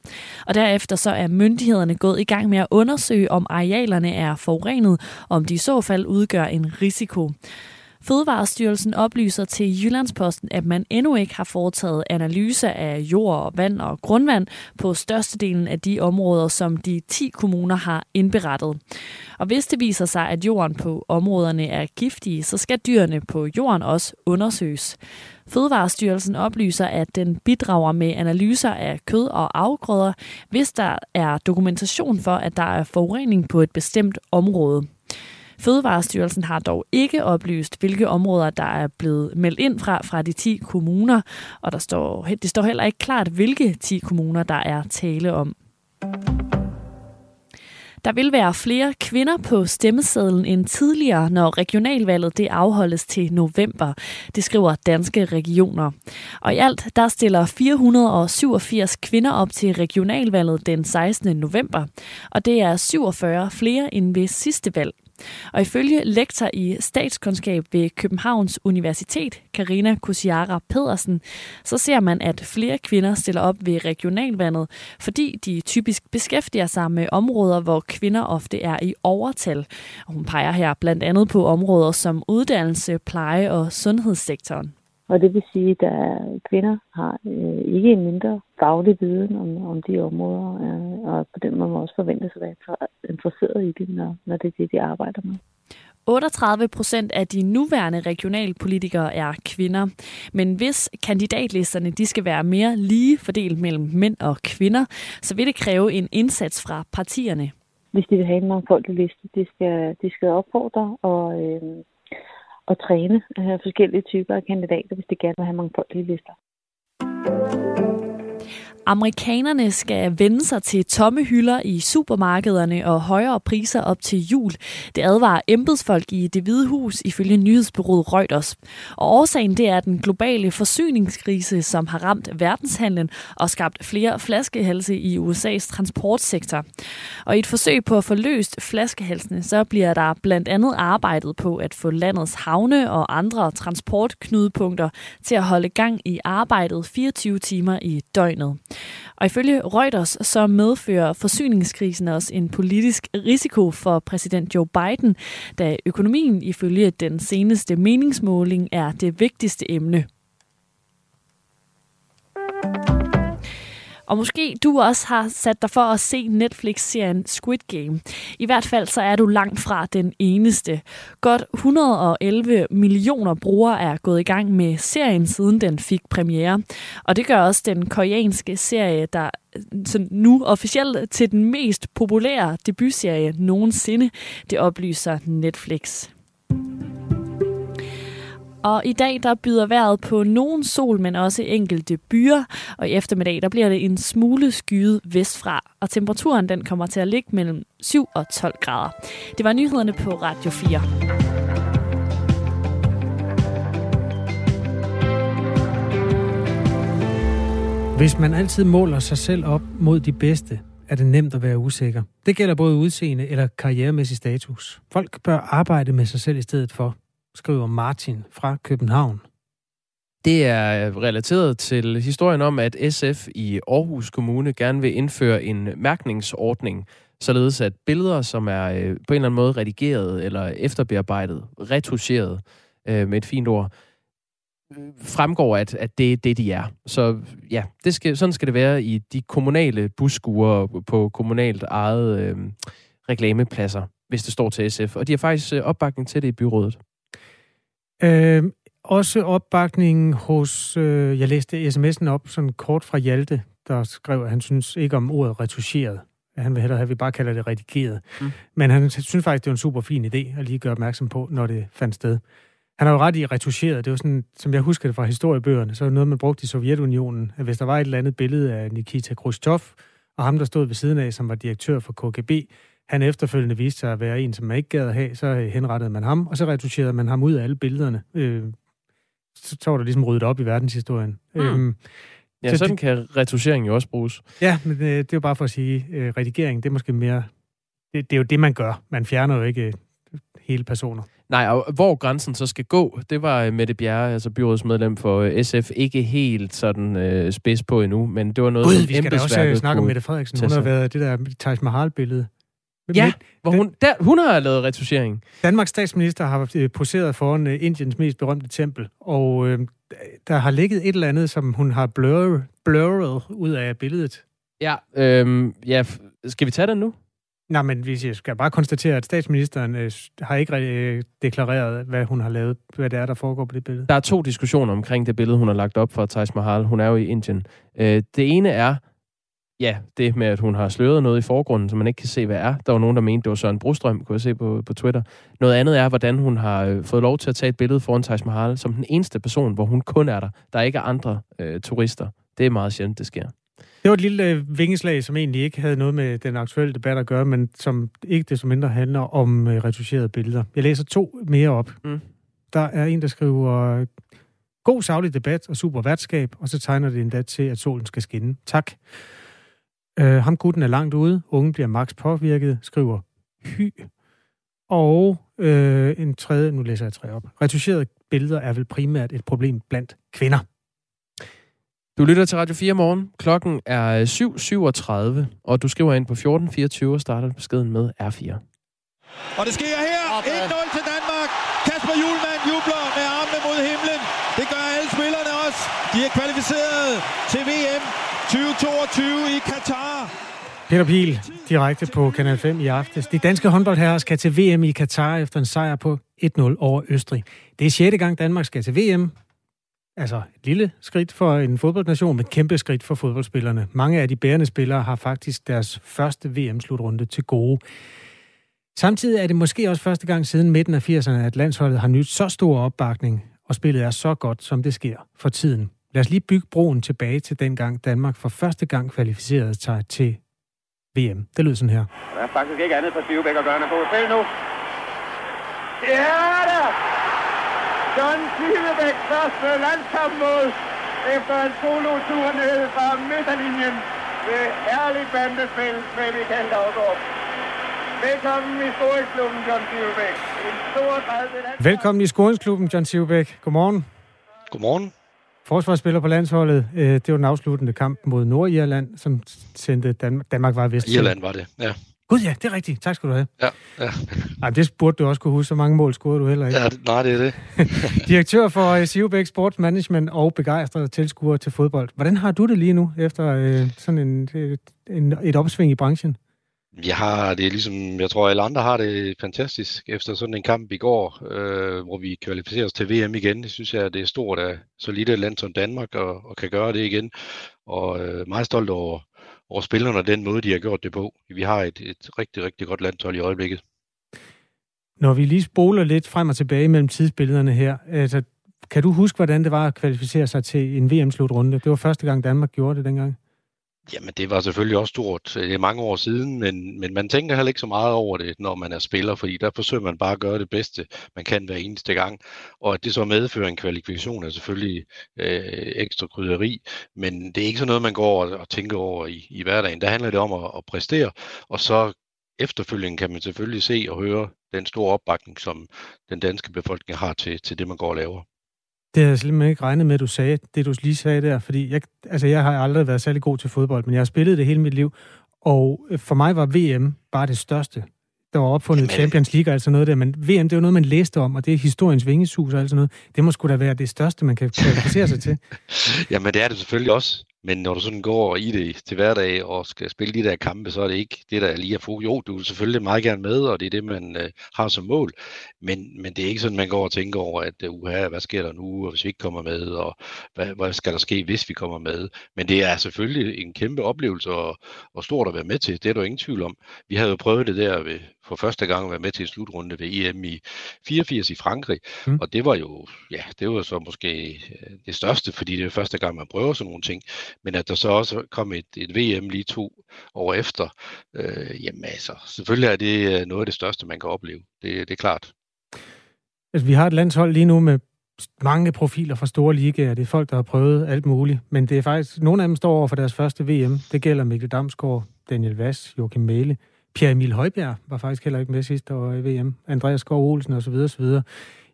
Og derefter så er myndighederne gået i gang med at undersøge, om arealerne er forurenet, og om de i så fald udgør en risiko. Fødevarestyrelsen oplyser til Jyllandsposten, at man endnu ikke har foretaget analyser af jord, vand og grundvand på størstedelen af de områder, som de 10 kommuner har indberettet. Og hvis det viser sig, at jorden på områderne er giftige, så skal dyrene på jorden også undersøges. Fødevarestyrelsen oplyser, at den bidrager med analyser af kød og afgrøder, hvis der er dokumentation for, at der er forurening på et bestemt område. Fødevarestyrelsen har dog ikke oplyst, hvilke områder, der er blevet meldt ind fra, fra de 10 kommuner, og der står, det står heller ikke klart, hvilke 10 kommuner, der er tale om. Der vil være flere kvinder på stemmesedlen end tidligere, når regionalvalget det afholdes til november. Det skriver danske regioner. Og i alt der stiller 487 kvinder op til regionalvalget den 16. november. Og det er 47 flere end ved sidste valg. Og ifølge lektor i statskundskab ved Københavns Universitet, Karina Kusiara Pedersen, så ser man, at flere kvinder stiller op ved regionalvandet, fordi de typisk beskæftiger sig med områder, hvor kvinder ofte er i overtal. Og hun peger her blandt andet på områder som uddannelse, pleje og sundhedssektoren. Og det vil sige, at kvinder har øh, ikke en mindre faglig viden om, om de områder, øh, og på den måde må også forventes at være interesseret i det, når, når det er det, de arbejder med. 38 procent af de nuværende regionalpolitikere er kvinder. Men hvis kandidatlisterne de skal være mere lige fordelt mellem mænd og kvinder, så vil det kræve en indsats fra partierne. Hvis de vil have en mangfoldig liste, de skal, de skal opfordre og, øh, at træne øh, forskellige typer af kandidater, hvis de gerne vil have mangfoldige lister. Amerikanerne skal vende sig til tomme hylder i supermarkederne og højere priser op til jul. Det advarer embedsfolk i det hvide hus ifølge nyhedsbyrået Reuters. Og årsagen det er den globale forsyningskrise, som har ramt verdenshandlen og skabt flere flaskehalse i USA's transportsektor. Og i et forsøg på at få løst flaskehalsene, så bliver der blandt andet arbejdet på at få landets havne og andre transportknudepunkter til at holde gang i arbejdet 24 timer i døgnet. Og ifølge Reuters så medfører forsyningskrisen også en politisk risiko for præsident Joe Biden, da økonomien ifølge den seneste meningsmåling er det vigtigste emne. Og måske du også har sat dig for at se Netflix-serien Squid Game. I hvert fald så er du langt fra den eneste. Godt 111 millioner brugere er gået i gang med serien, siden den fik premiere. Og det gør også den koreanske serie, der så nu officielt til den mest populære debutserie nogensinde. Det oplyser Netflix. Og i dag der byder vejret på nogen sol, men også enkelte byer. Og i eftermiddag der bliver det en smule skyet vestfra. Og temperaturen den kommer til at ligge mellem 7 og 12 grader. Det var nyhederne på Radio 4. Hvis man altid måler sig selv op mod de bedste, er det nemt at være usikker. Det gælder både udseende eller karrieremæssig status. Folk bør arbejde med sig selv i stedet for skriver Martin fra København. Det er relateret til historien om, at SF i Aarhus Kommune gerne vil indføre en mærkningsordning, således at billeder, som er øh, på en eller anden måde redigeret eller efterbearbejdet, retuscheret øh, med et fint ord, fremgår, at, at det er det, de er. Så ja, det skal, sådan skal det være i de kommunale busskuer på kommunalt eget øh, reklamepladser, hvis det står til SF. Og de har faktisk øh, opbakning til det i byrådet. Øh, også opbakningen hos, øh, jeg læste sms'en op sådan kort fra Hjalte, der skrev, at han synes ikke om ordet retuscheret. Han vil hellere have, at vi bare kalder det redigeret. Mm. Men han synes faktisk, det er en super fin idé at lige gøre opmærksom på, når det fandt sted. Han har jo ret i retuscheret. Det var sådan, som jeg husker det fra historiebøgerne, så var det noget, man brugte i Sovjetunionen. At hvis der var et eller andet billede af Nikita Khrushchev, og ham, der stod ved siden af, som var direktør for KGB, han efterfølgende viste sig at være en, som man ikke gad at have, så henrettede man ham, og så retuscherede man ham ud af alle billederne. Øh, så, så var der ligesom ryddet op i verdenshistorien. Mm. Øhm, Ja, Så sådan det- kan retuschering jo også bruges. ja, men øh, det er jo bare for at sige, øh, redigering, det er måske mere... Det, det er jo det, man gør. Man fjerner jo ikke øh, hele personer. Nej, og hvor grænsen så skal gå, det var øh, Mette Bjerre, altså byrådsmedlem for øh, SF, ikke helt sådan øh, spids på endnu, men det var noget, Gud, vi skal da også øh, snakke om Mette Frederiksen. Hun har været det der Taj Mahal-billede. Ja, hvor hun, der, hun har lavet retuschering. Danmarks statsminister har øh, poseret foran øh, Indiens mest berømte tempel, og øh, der har ligget et eller andet, som hun har blur, blurret ud af billedet. Ja, øhm, ja, skal vi tage den nu? Nej, men vi jeg skal bare konstatere, at statsministeren øh, har ikke øh, deklareret, hvad hun har lavet, hvad det er, der foregår på det billede. Der er to diskussioner omkring det billede, hun har lagt op for Taj Mahal. Hun er jo i Indien. Øh, det ene er, ja, det med, at hun har sløret noget i forgrunden, som man ikke kan se, hvad er. Der var nogen, der mente, det var Søren Brostrøm, kunne jeg se på, på Twitter. Noget andet er, hvordan hun har øh, fået lov til at tage et billede foran Taj Mahal, som den eneste person, hvor hun kun er der. Der er ikke andre øh, turister. Det er meget sjældent, det sker. Det var et lille øh, vingeslag, som egentlig ikke havde noget med den aktuelle debat at gøre, men som ikke desto mindre handler om øh, retuscherede billeder. Jeg læser to mere op. Mm. Der er en, der skriver, god savlig debat og super værtskab, og så tegner det endda til, at solen skal skinne. Tak. Øh, ham gutten er langt ude. Unge bliver max påvirket, skriver Hy. Og øh, en tredje, nu læser jeg tre op. Retuscherede billeder er vel primært et problem blandt kvinder. Du lytter til Radio 4 morgen. Klokken er 7.37, og du skriver ind på 1424 og starter beskeden med R4. Og det sker her. 1-0 til Danmark. Kasper Julemand jubler med armene mod himlen. Det gør alle spillerne også. De er kvalificeret til VM 2022 i Katar. Peter Pil, direkte på Kanal 5 i aftes. De danske håndboldherrer skal til VM i Katar efter en sejr på 1-0 over Østrig. Det er sjette gang, Danmark skal til VM. Altså et lille skridt for en fodboldnation, men et kæmpe skridt for fodboldspillerne. Mange af de bærende spillere har faktisk deres første VM-slutrunde til gode. Samtidig er det måske også første gang siden midten af 80'erne, at landsholdet har nyt så stor opbakning, og spillet er så godt, som det sker for tiden. Lad os lige bygge broen tilbage til dengang Danmark for første gang kvalificerede sig til VM. Det lød sådan her. Der er faktisk ikke andet for Stivbæk at gøre end at få et spil nu. Det er det! John Stivebæk første landskampmål efter en solo-tur ned fra midterlinjen ved herligt bandespil med Michael Daggaard. Velkommen i Storhedsklubben, John. En stor landskamp. Velkommen i Skoringsklubben, John Sivbæk. Godmorgen. Godmorgen. Forsvarsspiller på landsholdet. Øh, Det var den afsluttende kamp mod Nordirland, som sendte Danmark. Danmark var vist. Irland var det, ja. Gud ja, det er rigtigt. Tak skal du have. Ja, ja. Ej, det burde du også kunne huske. Så mange mål scorede du heller ikke. ja nej, det er det. Direktør for uh, Sivbæk Sports Management og begejstret tilskuer til fodbold. Hvordan har du det lige nu, efter øh, sådan en, et, en, et opsving i branchen? Jeg har det ligesom, jeg tror alle andre har det fantastisk efter sådan en kamp i går, øh, hvor vi kvalificerer os til VM igen. Det synes jeg, det er stort af så lille et land som Danmark og, og kan gøre det igen. Og øh, meget stolt over, over spillerne og den måde, de har gjort det på. Vi har et, et rigtig, rigtig godt landshold i øjeblikket. Når vi lige spoler lidt frem og tilbage mellem tidsbillederne her, altså, kan du huske, hvordan det var at kvalificere sig til en VM-slutrunde? Det var første gang, Danmark gjorde det dengang. Jamen, det var selvfølgelig også stort. Øh, det er mange år siden, men, men man tænker heller ikke så meget over det, når man er spiller, fordi der forsøger man bare at gøre det bedste, man kan hver eneste gang. Og at det så medfører en kvalifikation er selvfølgelig øh, ekstra krydderi, men det er ikke sådan noget, man går og, og tænker over i, i hverdagen. Der handler det om at, at præstere, og så efterfølgende kan man selvfølgelig se og høre den store opbakning, som den danske befolkning har til, til det, man går og laver. Det havde jeg simpelthen ikke regnet med, at du sagde, det du lige sagde der, fordi jeg, altså jeg har aldrig været særlig god til fodbold, men jeg har spillet det hele mit liv, og for mig var VM bare det største. Der var opfundet Champions League og alt sådan noget der, men VM, det er jo noget, man læste om, og det er historiens vingesus og alt sådan noget. Det må sgu da være det største, man kan kvalificere sig til. Jamen det er det selvfølgelig også, Men når du sådan går i det til hverdag og skal spille de der kampe, så er det ikke det, der lige er fokus. Jo, du vil selvfølgelig meget gerne med, og det er det, man øh, har som mål. Men, men det er ikke sådan, man går og tænker over, at uh, hvad sker der nu, og hvis vi ikke kommer med, og hvad, hvad skal der ske, hvis vi kommer med. Men det er selvfølgelig en kæmpe oplevelse, og, og stort at være med til. Det er der ingen tvivl om. Vi havde jo prøvet det der ved, for første gang at være med til en slutrunde ved EM i 84 i Frankrig. Mm. Og det var jo, ja, det var så måske øh, det største, fordi det er første gang, man prøver sådan nogle ting. Men at der så også kom et, et VM lige to år efter, øh, jamen altså, selvfølgelig er det øh, noget af det største, man kan opleve. Det, det er klart. Altså, vi har et landshold lige nu med mange profiler fra store ligaer. Det er folk, der har prøvet alt muligt. Men det er faktisk, nogle af dem står over for deres første VM. Det gælder Mikkel Damsgaard, Daniel Vass, Joachim Mæle. Pierre Emil Højbjerg var faktisk heller ikke med sidste år i VM. Andreas Skov Olsen osv. osv.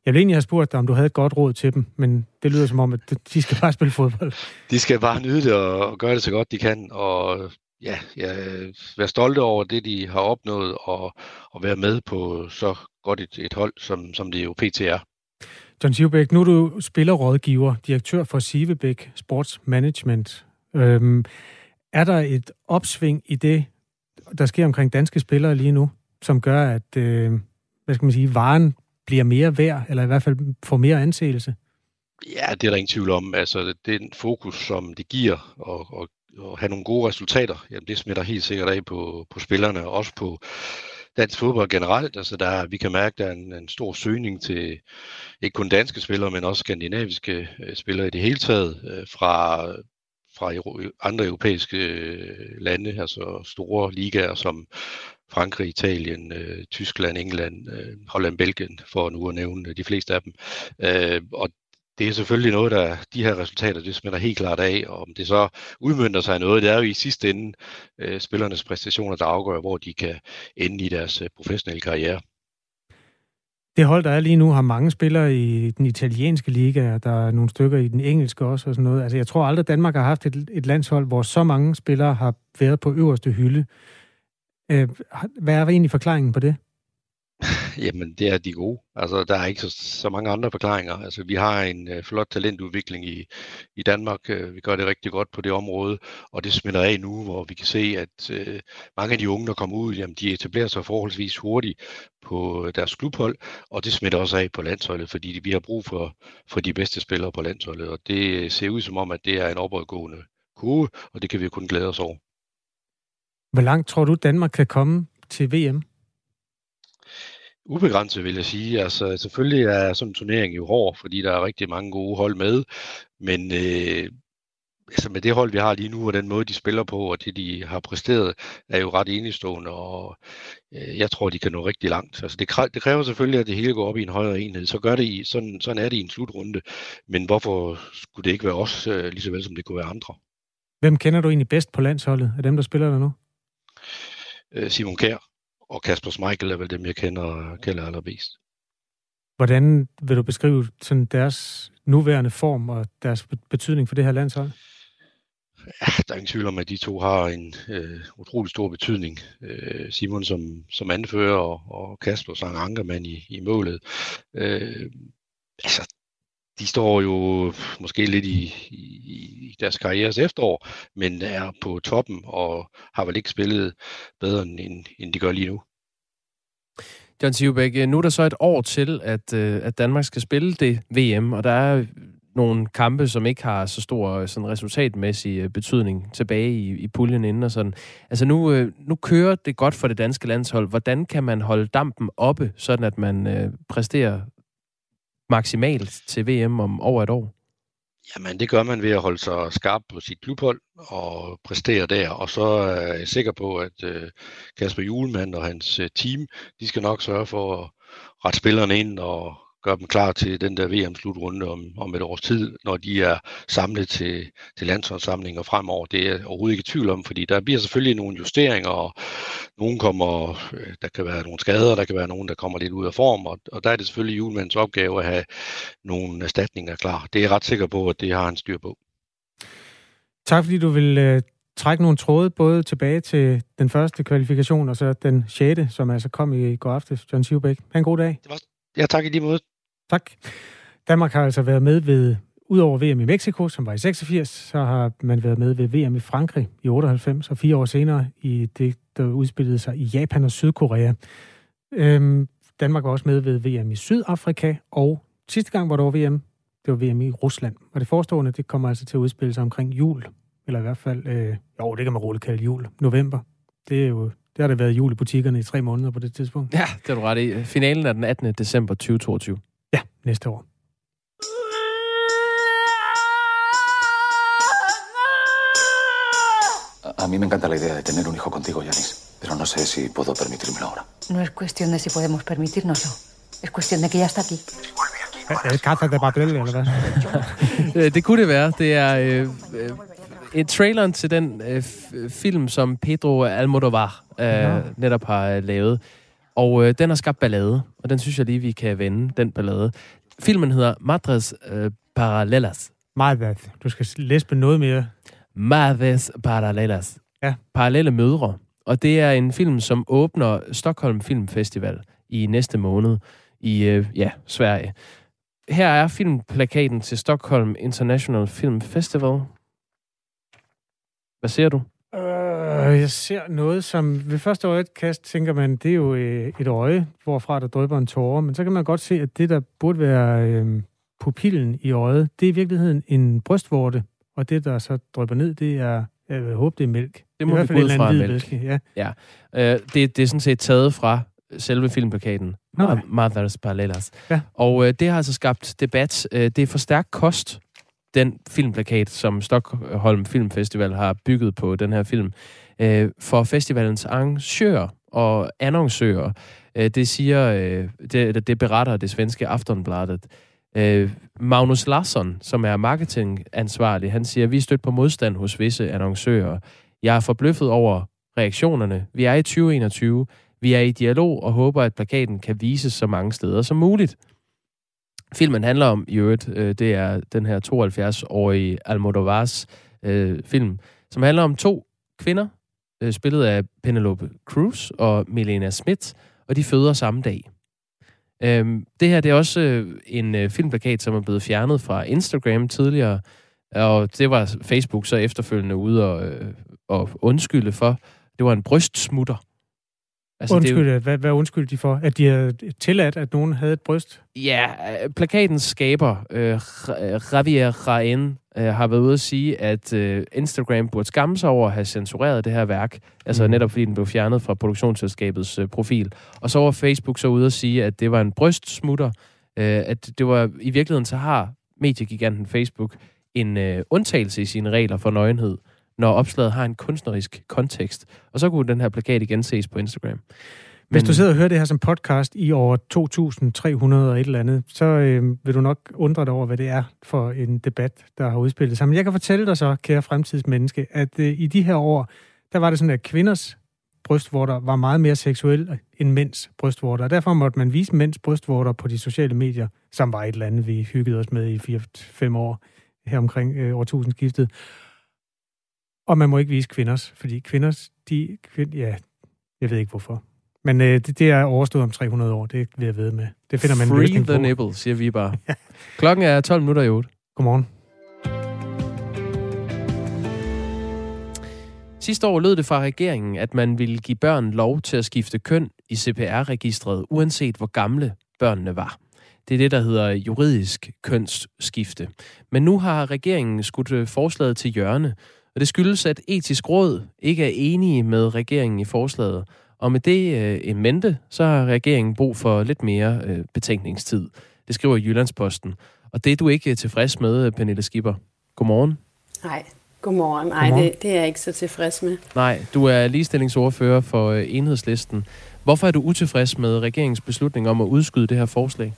Jeg ville egentlig have spurgt dig, om du havde et godt råd til dem, men det lyder som om, at de skal bare spille fodbold. De skal bare nyde det og gøre det så godt de kan, og ja, ja, være stolte over det, de har opnået, og, og være med på så godt et, et hold, som, som det jo PT er. John Sivbæk, nu er du spillerrådgiver, direktør for Sivebæk Sports Management. Øhm, er der et opsving i det, der sker omkring danske spillere lige nu, som gør, at øh, hvad skal man sige, varen bliver mere værd, eller i hvert fald får mere anseelse? Ja, det er der ingen tvivl om. Altså, den fokus, som det giver og, og, og have nogle gode resultater, jamen, det smitter helt sikkert af på, på spillerne, og også på dansk fodbold generelt. Altså, der, vi kan mærke, at der er en, en stor søgning til ikke kun danske spillere, men også skandinaviske øh, spillere i det hele taget, øh, fra fra andre europæiske øh, lande, altså store ligaer som Frankrig, Italien, øh, Tyskland, England, øh, Holland, Belgien, for nu at nævne øh, de fleste af dem. Øh, og det er selvfølgelig noget, der de her resultater, det smitter helt klart af, og om det så udmyndter sig noget, det er jo i sidste ende øh, spillernes præstationer, der afgør, hvor de kan ende i deres øh, professionelle karriere. Det hold, der er lige nu, har mange spillere i den italienske liga, og der er nogle stykker i den engelske også og sådan noget. Altså, jeg tror aldrig, Danmark har haft et, et landshold, hvor så mange spillere har været på øverste hylde. Øh, hvad er egentlig forklaringen på det? Jamen, det er de gode. Altså, der er ikke så, så mange andre forklaringer. Altså, vi har en øh, flot talentudvikling i, i Danmark. Øh, vi gør det rigtig godt på det område, og det smitter af nu, hvor vi kan se, at øh, mange af de unge, der kommer ud, jamen, de etablerer sig forholdsvis hurtigt på øh, deres klubhold, og det smitter også af på landsholdet, fordi vi har brug for, for de bedste spillere på landsholdet, og det ser ud som om, at det er en opadgående kurve, og det kan vi kun glæde os over. Hvor langt tror du, Danmark kan komme til VM? ubegrænset, vil jeg sige. Altså, selvfølgelig er sådan en turnering jo hård, fordi der er rigtig mange gode hold med, men øh, altså med det hold, vi har lige nu, og den måde, de spiller på, og det, de har præsteret, er jo ret enestående, og øh, jeg tror, de kan nå rigtig langt. Altså, det, kræver, det kræver selvfølgelig, at det hele går op i en højere enhed. Så gør det i, sådan, sådan er det i en slutrunde. Men hvorfor skulle det ikke være os, øh, lige så vel som det kunne være andre? Hvem kender du egentlig bedst på landsholdet af dem, der spiller der nu? Øh, Simon Kær og Kasper Schmeichel er vel dem, jeg kender, kender allerbedst. Hvordan vil du beskrive sådan deres nuværende form og deres betydning for det her landshold? Ja, der er ingen tvivl om, at de to har en øh, utrolig stor betydning. Øh, Simon som, som anfører og, og Kasper som ankermand i, i målet. Øh, altså, de står jo måske lidt i, i, i deres karrieres efterår, men er på toppen og har vel ikke spillet bedre, end, end de gør lige nu. John Sivbæk, nu er der så et år til, at, øh, at Danmark skal spille det VM, og der er nogle kampe, som ikke har så stor øh, sådan resultatmæssig øh, betydning tilbage i, i puljen inden og sådan. Altså nu, nu kører det godt for det danske landshold. Hvordan kan man holde dampen oppe, sådan at man øh, præsterer maksimalt til VM om over et år? Jamen, det gør man ved at holde sig skarp på sit klubhold og præstere der. Og så øh, er jeg sikker på, at øh, Kasper Julemand og hans øh, team, de skal nok sørge for at rette spillerne ind og gøre dem klar til den der VM-slutrunde om, om et års tid, når de er samlet til, til landsholdssamlinger fremover. Det er jeg overhovedet ikke i tvivl om, fordi der bliver selvfølgelig nogle justeringer, og nogen kommer, øh, der kan være nogle skader, der kan være nogen, der kommer lidt ud af form, og, og der er det selvfølgelig julemandens opgave at have nogle erstatninger klar. Det er jeg ret sikker på, at det har han styr på. Tak fordi du vil uh, trække nogle tråde både tilbage til den første kvalifikation og så den sjette, som altså kom i går aftes. John Sivbæk. Ha' en god dag. Det var Ja, tak i lige måde. Tak. Danmark har altså været med ved Udover VM i Mexico, som var i 86, så har man været med ved VM i Frankrig i 98, og fire år senere i det, der udspillede sig i Japan og Sydkorea. Øhm, Danmark var også med ved VM i Sydafrika, og sidste gang, hvor der var VM, det var VM i Rusland. Og det forestående, det kommer altså til at udspille sig omkring jul, eller i hvert fald, øh, jo, det kan man roligt kalde jul, november. Det er jo det har det været jul i butikkerne i tre måneder på det tidspunkt. Ja, det er du ret i. Finalen er den 18. december 2022. Ja, næste år. A mí me encanta la idea de tener un hijo contigo, Yanis, pero no sé si puedo permitírmelo ahora. No es cuestión de si podemos permitírnoslo. Es cuestión de que ya está aquí. Er det kaffe de papel, eller hvad? Øh, det kunne det være. Det er øh, øh, et traileren til den øh, film, som Pedro Almodovar øh, ja. netop har øh, lavet. Og øh, den har skabt ballade, og den synes jeg lige, vi kan vende, den ballade. Filmen hedder Madres øh, Paralelas. Madres. Du skal læse på noget mere. Madres Paralelas. Ja. Parallelle mødre. Og det er en film, som åbner Stockholm Film Festival i næste måned i øh, ja, Sverige. Her er filmplakaten til Stockholm International Film Festival. Hvad ser du? Øh, jeg ser noget, som ved første øjekast tænker man, det er jo øh, et øje, hvorfra der drøber en tårer, men så kan man godt se, at det, der burde være øh, pupillen i øjet, det er i virkeligheden en brystvorte, og det, der så drøber ned, det er, jeg håber, det er mælk. Det må I vi gå ud fra mælk. væske, Ja. Ja. Øh, det, det er sådan set taget fra selve filmplakaten. Nå. Mothers Parallelas. Ja. Og øh, det har altså skabt debat. Øh, det er for stærk kost, den filmplakat, som Stockholm Filmfestival har bygget på den her film, øh, for festivalens arrangører og annoncører. Øh, det siger, øh, det, det beretter det svenske Aftonbladet. Øh, Magnus Larsson, som er marketingansvarlig, han siger, vi er stødt på modstand hos visse annoncører. Jeg er forbløffet over reaktionerne. Vi er i 2021. Vi er i dialog og håber, at plakaten kan vises så mange steder som muligt. Filmen handler om, i øvrigt, øh, det er den her 72-årige Almodovars øh, film, som handler om to kvinder, øh, spillet af Penelope Cruz og Milena Smith, og de føder samme dag. Øhm, det her det er også øh, en øh, filmplakat, som er blevet fjernet fra Instagram tidligere, og det var Facebook så efterfølgende ude og, øh, og undskylde for. Det var en brystsmutter. Altså, Undskyld, det jo... hvad, hvad undskylder de for? At de har tilladt, at nogen havde et bryst? Ja, øh, plakatens skaber, øh, Javier Raen, øh, har været ude at sige, at øh, Instagram burde skamme sig over at have censureret det her værk. Altså mm. netop fordi den blev fjernet fra produktionsselskabets øh, profil. Og så var Facebook så ude at sige, at det var en brystsmutter. Øh, at det var i virkeligheden så har mediegiganten Facebook en øh, undtagelse i sine regler for nøgenhed når opslaget har en kunstnerisk kontekst. Og så kunne den her plakat igen ses på Instagram. Men... Hvis du sidder og hører det her som podcast i år 2300 og et eller andet, så øh, vil du nok undre dig over, hvad det er for en debat, der har udspillet sig. Men jeg kan fortælle dig så, kære fremtidsmenneske, at øh, i de her år, der var det sådan, at kvinders brystvorter var meget mere seksuelle end mænds brystvorter. Og derfor måtte man vise mænds brystvorter på de sociale medier, som var et eller andet, vi hyggede os med i 4-5 år her omkring øh, årtusindskiftet. Og man må ikke vise kvinders, fordi kvinders, de, kvind, ja, jeg ved ikke hvorfor. Men øh, det, det er overstået om 300 år, det vil jeg ved med. Det finder man Free the på. nipple, siger vi bare. Klokken er 12 minutter i 8. Godmorgen. Sidste år lød det fra regeringen, at man ville give børn lov til at skifte køn i CPR-registret, uanset hvor gamle børnene var. Det er det, der hedder juridisk kønsskifte. Men nu har regeringen skudt øh, forslaget til hjørne, og det skyldes, at etisk råd ikke er enige med regeringen i forslaget. Og med det øh, en mente, så har regeringen brug for lidt mere øh, betænkningstid. Det skriver Jyllandsposten. Og det er du ikke tilfreds med, Pernille Skipper. Godmorgen. Nej, godmorgen. Nej, det, det er jeg ikke så tilfreds med. Nej, du er ligestillingsordfører for øh, enhedslisten. Hvorfor er du utilfreds med regeringens beslutning om at udskyde det her forslag?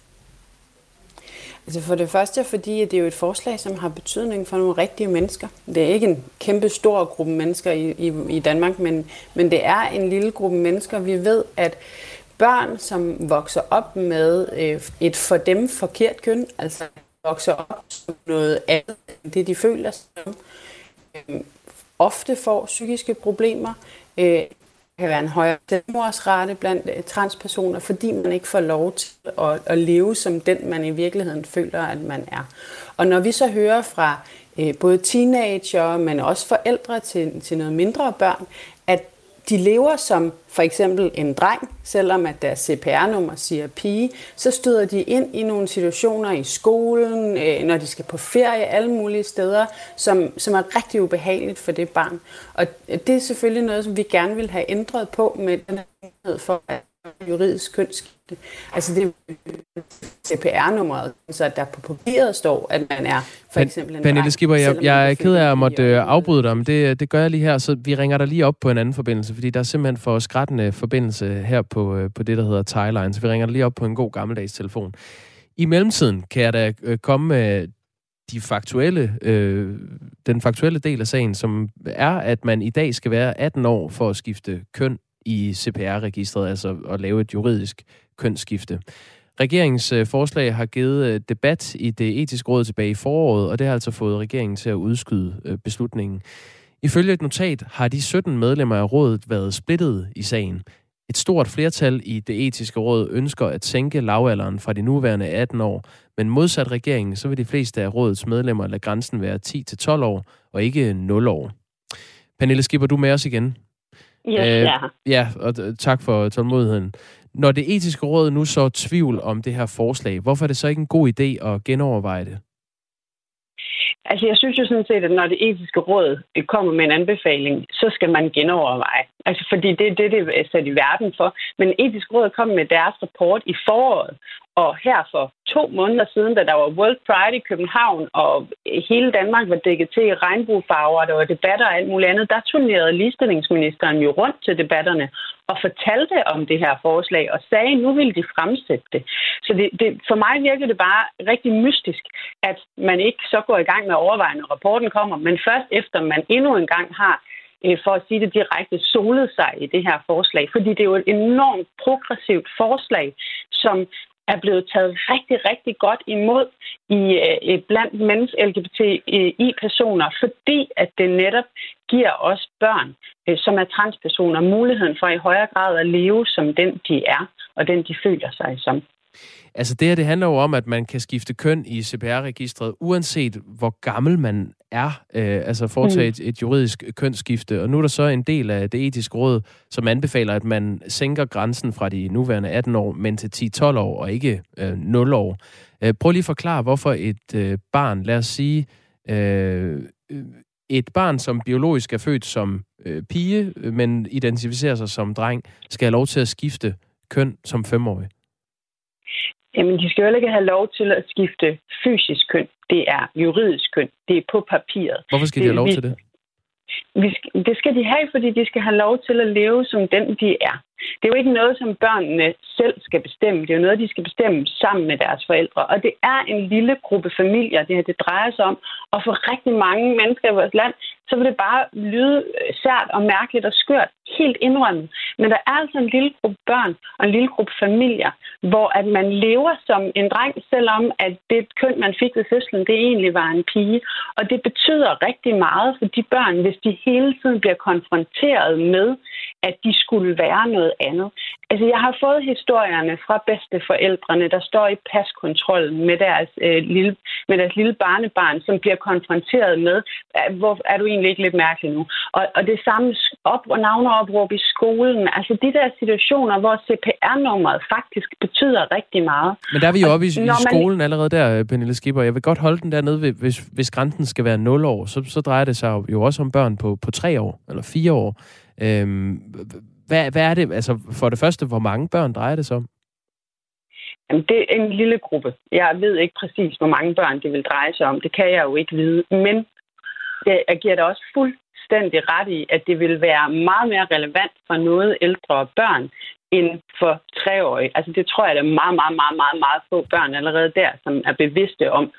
Altså for det første, fordi det er jo et forslag, som har betydning for nogle rigtige mennesker. Det er ikke en kæmpe stor gruppe mennesker i, i, i Danmark, men, men det er en lille gruppe mennesker. Vi ved, at børn, som vokser op med øh, et for dem forkert køn, altså vokser op som noget andet end det, de føler som, øh, ofte får psykiske problemer, øh, kan være en højere selvmordsrate blandt øh, transpersoner, fordi man ikke får lov til at, at leve som den, man i virkeligheden føler, at man er. Og når vi så hører fra øh, både teenager, men også forældre til, til noget mindre børn, de lever som for eksempel en dreng, selvom at deres CPR-nummer siger pige, så støder de ind i nogle situationer i skolen, øh, når de skal på ferie, alle mulige steder, som, som er rigtig ubehageligt for det barn. Og det er selvfølgelig noget, som vi gerne vil have ændret på med den her mulighed for at juridisk kønsskifte. Altså det er CPR-nummeret, så at der på papiret står, at man er for eksempel en Pernille Skipper, jeg, jeg er ked af at måtte øh, afbryde dig, men det, det gør jeg lige her, så vi ringer dig lige op på en anden forbindelse, fordi der er simpelthen for skrættende forbindelse her på, øh, på det, der hedder Thailand, så vi ringer dig lige op på en god gammeldags telefon. I mellemtiden kan jeg da øh, komme med de faktuelle, øh, den faktuelle del af sagen, som er, at man i dag skal være 18 år for at skifte køn i CPR-registret, altså at lave et juridisk kønsskifte. Regeringens øh, forslag har givet øh, debat i det etiske råd tilbage i foråret, og det har altså fået regeringen til at udskyde øh, beslutningen. Ifølge et notat har de 17 medlemmer af rådet været splittet i sagen. Et stort flertal i det etiske råd ønsker at sænke lavalderen fra de nuværende 18 år, men modsat regeringen, så vil de fleste af rådets medlemmer lade grænsen være 10-12 år, og ikke 0 år. Pernille Skipper, du er med os igen. Yes, øh, ja. Ja, og tak for tålmodigheden. Når det etiske råd nu så tvivl om det her forslag, hvorfor er det så ikke en god idé at genoverveje det? Altså, jeg synes jo sådan set, at når det etiske råd kommer med en anbefaling, så skal man genoverveje. Altså, fordi det er det, det er sat i verden for. Men etisk råd kom med deres rapport i foråret, og her for to måneder siden, da der var World Pride i København, og hele Danmark var dækket til i regnbuefarver, og der var debatter og alt muligt andet, der turnerede ligestillingsministeren jo rundt til debatterne og fortalte om det her forslag og sagde, at nu ville de fremsætte det. Så det, det, for mig virker det bare rigtig mystisk, at man ikke så går i gang med at overveje, når rapporten kommer, men først efter man endnu en gang har Øh, for at sige det direkte, solet sig i det her forslag. Fordi det er jo et enormt progressivt forslag, som er blevet taget rigtig, rigtig godt imod i øh, blandt menneske LGBTI-personer, fordi at det netop giver os børn, øh, som er transpersoner, muligheden for i højere grad at leve som den, de er, og den, de føler sig som. Altså det her, det handler jo om, at man kan skifte køn i CPR-registret, uanset hvor gammel man er, øh, altså foretage et, et juridisk kønsskifte. Og nu er der så en del af det etiske råd, som anbefaler, at man sænker grænsen fra de nuværende 18 år, men til 10-12 år, og ikke øh, 0 år. Øh, prøv lige at forklare, hvorfor et øh, barn, lad os sige, øh, et barn, som biologisk er født som øh, pige, men identificerer sig som dreng, skal have lov til at skifte køn som femårig. Jamen, de skal jo ikke have lov til at skifte fysisk køn. Det er juridisk køn. Det er på papiret. Hvorfor skal de have lov til det? Vi det skal de have, fordi de skal have lov til at leve som den, de er. Det er jo ikke noget, som børnene selv skal bestemme. Det er jo noget, de skal bestemme sammen med deres forældre. Og det er en lille gruppe familier, det her det drejer sig om. Og for rigtig mange mennesker i vores land, så vil det bare lyde sært og mærkeligt og skørt. Helt indrømmet. Men der er altså en lille gruppe børn og en lille gruppe familier, hvor at man lever som en dreng, selvom at det køn, man fik ved fødslen, det egentlig var en pige. Og det betyder rigtig meget for de børn, hvis de hele tiden bliver konfronteret med, at de skulle være noget andet. Altså, jeg har fået historierne fra bedsteforældrene, der står i paskontrollen med deres, øh, lille, med deres lille barnebarn, som bliver konfronteret med, hvor er du egentlig ikke lidt mærkelig nu? Og, og det samme op- og navneopråb i skolen. Altså, de der situationer, hvor CPR-nummeret faktisk betyder rigtig meget. Men der er vi jo oppe i, i man- skolen allerede der, Pernille Skipper. Jeg vil godt holde den dernede, ved- hvis, hvis grænsen skal være 0 år, så, så drejer det sig jo også om børn på, på 3 år, eller 4 år. Øhm, hvad, hvad er det, altså for det første, hvor mange børn drejer det sig om? Jamen, det er en lille gruppe. Jeg ved ikke præcis, hvor mange børn det vil dreje sig om. Det kan jeg jo ikke vide. Men det, jeg giver dig også fuldstændig ret i, at det vil være meget mere relevant for noget ældre børn end for treårige. Altså det tror jeg, der er meget, meget, meget, meget, meget få børn allerede der, som er bevidste om,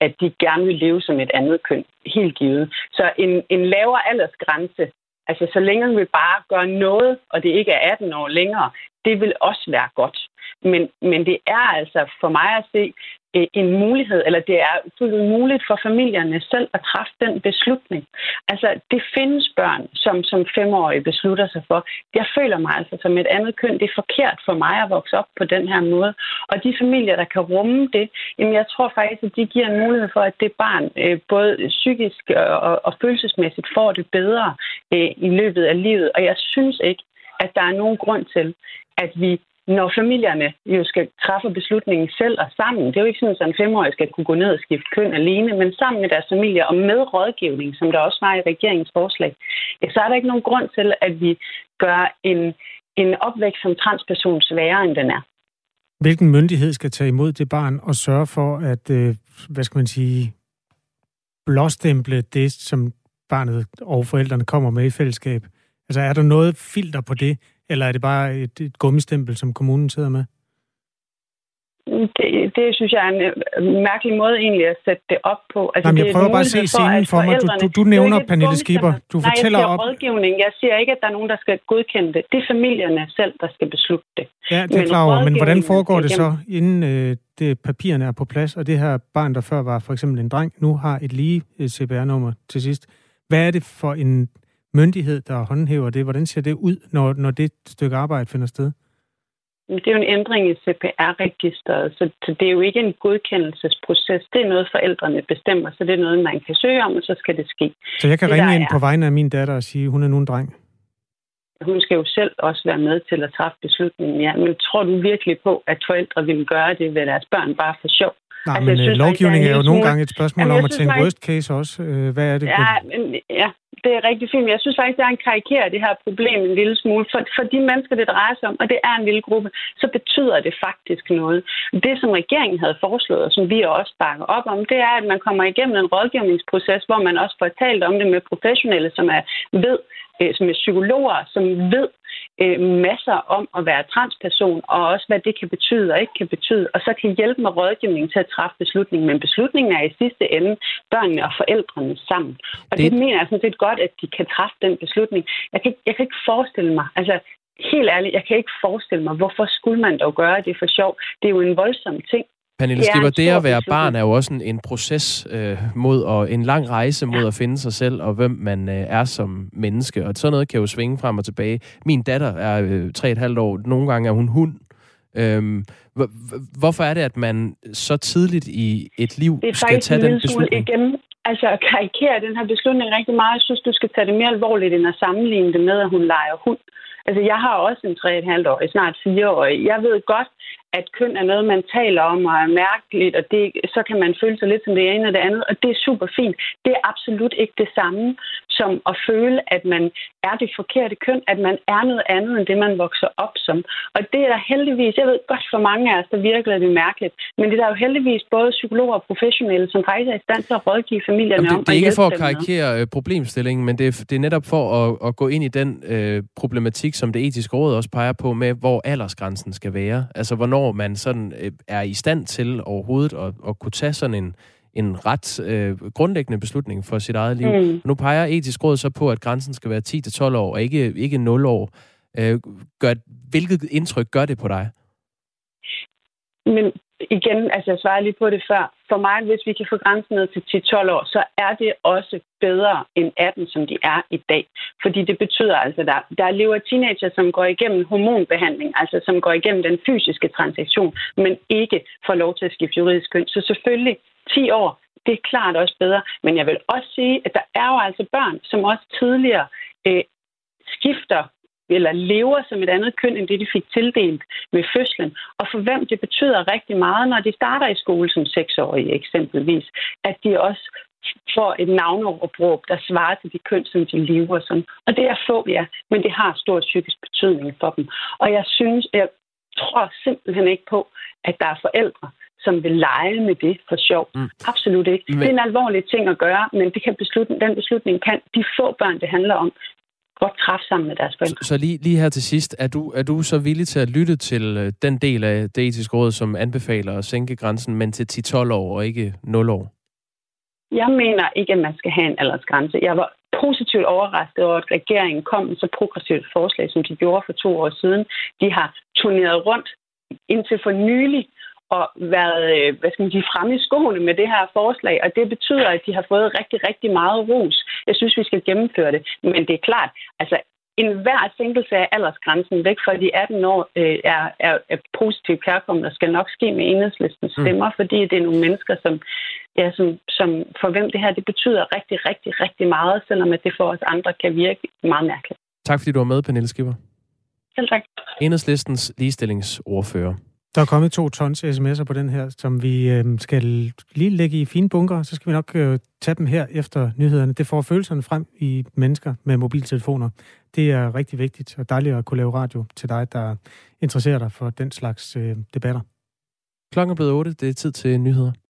at de gerne vil leve som et andet køn. Helt givet. Så en, en lavere aldersgrænse, altså så længe vi bare gør noget, og det ikke er 18 år længere, det vil også være godt. Men, men det er altså for mig at se øh, en mulighed, eller det er fuldt muligt for familierne selv at træffe den beslutning. Altså, det findes børn, som som femårige beslutter sig for. Jeg føler mig altså som et andet køn. Det er forkert for mig at vokse op på den her måde. Og de familier, der kan rumme det, jamen jeg tror faktisk, at de giver en mulighed for, at det barn øh, både psykisk og, og følelsesmæssigt får det bedre øh, i løbet af livet. Og jeg synes ikke, at der er nogen grund til, at vi når familierne jo skal træffe beslutningen selv og sammen. Det er jo ikke sådan, at en femårig skal kunne gå ned og skifte køn alene, men sammen med deres familie og med rådgivning, som der også var i regeringens forslag, så er der ikke nogen grund til, at vi gør en, en opvækst som transperson sværere, end den er. Hvilken myndighed skal tage imod det barn og sørge for, at, øh, hvad skal man sige, blåstemple det, som barnet og forældrene kommer med i fællesskab? Altså er der noget filter på det, eller er det bare et, et gummistempel, som kommunen sidder med? Det, det synes jeg er en øh, mærkelig måde egentlig at sætte det op på. Altså, Jamen, jeg prøver bare at se scenen for, mig. Du, du, du nævner Pernille Skipper. Du Nej, fortæller jeg siger op... rådgivning. Jeg siger ikke, at der er nogen, der skal godkende det. Det er familierne selv, der skal beslutte det. Ja, det er klar over. Men hvordan foregår det så, inden øh, det, papirerne er på plads, og det her barn, der før var for eksempel en dreng, nu har et lige øh, CPR-nummer til sidst. Hvad er det for en myndighed, der håndhæver det? Hvordan ser det ud, når, når det stykke arbejde finder sted? Det er jo en ændring i CPR-registeret, så det er jo ikke en godkendelsesproces. Det er noget, forældrene bestemmer, så det er noget, man kan søge om, og så skal det ske. Så jeg kan det, ringe ind er, på vegne af min datter og sige, at hun er nu en dreng? Hun skal jo selv også være med til at træffe beslutningen, ja. Men tror du virkelig på, at forældre vil gøre det ved deres børn bare for sjov? Nej, altså, men synes, lovgivning er, er jo nogle gange et spørgsmål Jamen, om at tænke worst case også. Hvad er det? Ja, men, ja, det er rigtig fint. Jeg synes faktisk, det er en karikere det her problem en lille smule. For, for de mennesker, det drejer sig om, og det er en lille gruppe, så betyder det faktisk noget. Det, som regeringen havde foreslået, og som vi også bakker op om, det er, at man kommer igennem en rådgivningsproces, hvor man også får talt om det med professionelle, som er ved, øh, som er psykologer, som ved øh, masser om at være transperson, og også hvad det kan betyde og ikke kan betyde, og så kan hjælpe med rådgivningen til at træffe beslutningen. Men beslutningen er i sidste ende børnene og forældrene sammen. Og det, det mener jeg sådan set godt, at de kan træffe den beslutning. Jeg kan, jeg kan ikke forestille mig, altså helt ærligt, jeg kan ikke forestille mig, hvorfor skulle man dog gøre det for sjov. Det er jo en voldsom ting. Pernille Skipper, det at være barn er jo også en, en proces øh, mod og en lang rejse mod at finde sig selv og hvem man øh, er som menneske. Og sådan noget kan jo svinge frem og tilbage. Min datter er øh, tre et halvt år. Nogle gange er hun hund. Øhm, hvorfor er det, at man så tidligt i et liv skal tage den beslutning? Igen, altså at karikere den her beslutning rigtig meget. Jeg synes, du skal tage det mere alvorligt, end at sammenligne det med, at hun leger hund. Altså, jeg har også en 3,5-årig, snart 4-årig. Jeg ved godt, at køn er noget, man taler om og er mærkeligt, og det, så kan man føle sig lidt som det ene og det andet, og det er super fint. Det er absolut ikke det samme som at føle, at man er det forkerte køn, at man er noget andet end det, man vokser op som. Og det er der heldigvis, jeg ved godt for mange af os, der virker det mærkeligt, men det er der jo heldigvis både psykologer og professionelle, som faktisk er i stand til at rådgive familierne Jamen, det, om Det er ikke for at karikere. Øh, problemstillingen, men det er, det er netop for at, at gå ind i den øh, problematik, som det etiske råd også peger på, med hvor aldersgrænsen skal være. Altså, hvornår man sådan øh, er i stand til overhovedet at, at kunne tage sådan en, en ret øh, grundlæggende beslutning for sit eget liv. Mm. Nu peger etisk råd så på, at grænsen skal være 10-12 år, og ikke, ikke 0 år. Øh, gør, hvilket indtryk gør det på dig? Men igen, altså jeg svarede lige på det før. For mig, hvis vi kan få grænsen ned til 10-12 år, så er det også bedre end 18, som de er i dag. Fordi det betyder altså, at der, der lever teenager, som går igennem hormonbehandling, altså som går igennem den fysiske transaktion, men ikke får lov til at skifte juridisk køn. Så selvfølgelig 10 år, det er klart også bedre. Men jeg vil også sige, at der er jo altså børn, som også tidligere øh, skifter eller lever som et andet køn, end det de fik tildelt ved fødslen. Og for hvem det betyder rigtig meget, når de starter i skole som seksårige eksempelvis, at de også får et navneopråb, der svarer til de køn, som de lever som. Og det er få, ja, men det har stor psykisk betydning for dem. Og jeg synes, jeg tror simpelthen ikke på, at der er forældre, som vil lege med det for sjov. Mm. Absolut ikke. Men... Det er en alvorlig ting at gøre, men det kan beslutte, den beslutning kan de få børn, det handler om, godt træffe sammen med deres forældre. Så, så lige, lige her til sidst, er du, er du så villig til at lytte til øh, den del af det etiske råd, som anbefaler at sænke grænsen, men til 10-12 år og ikke 0 år? Jeg mener ikke, at man skal have en aldersgrænse. Jeg var positivt overrasket over, at regeringen kom med så progressivt forslag, som de gjorde for to år siden. De har turneret rundt indtil for nylig og været, øh, hvad skal man sige, fremme i skoene med det her forslag, og det betyder, at de har fået rigtig, rigtig meget ros. Jeg synes, vi skal gennemføre det. Men det er klart, altså en hver sænkelse af aldersgrænsen væk fra de 18 år øh, er, er, er positivt kærkommet og skal nok ske med enhedslistens mm. stemmer, mm. fordi det er nogle mennesker, som, ja, som, som for hvem det her det betyder rigtig, rigtig, rigtig meget, selvom at det for os andre kan virke meget mærkeligt. Tak fordi du var med, Pernille Skipper. Selv tak. Enhedslistens ligestillingsordfører. Der er kommet to tons sms'er på den her, som vi øh, skal lige lægge i fine bunker, så skal vi nok øh, tage dem her efter nyhederne. Det får følelserne frem i mennesker med mobiltelefoner. Det er rigtig vigtigt og dejligt at kunne lave radio til dig, der interesserer dig for den slags øh, debatter. Klokken er blevet 8. Det er tid til nyheder.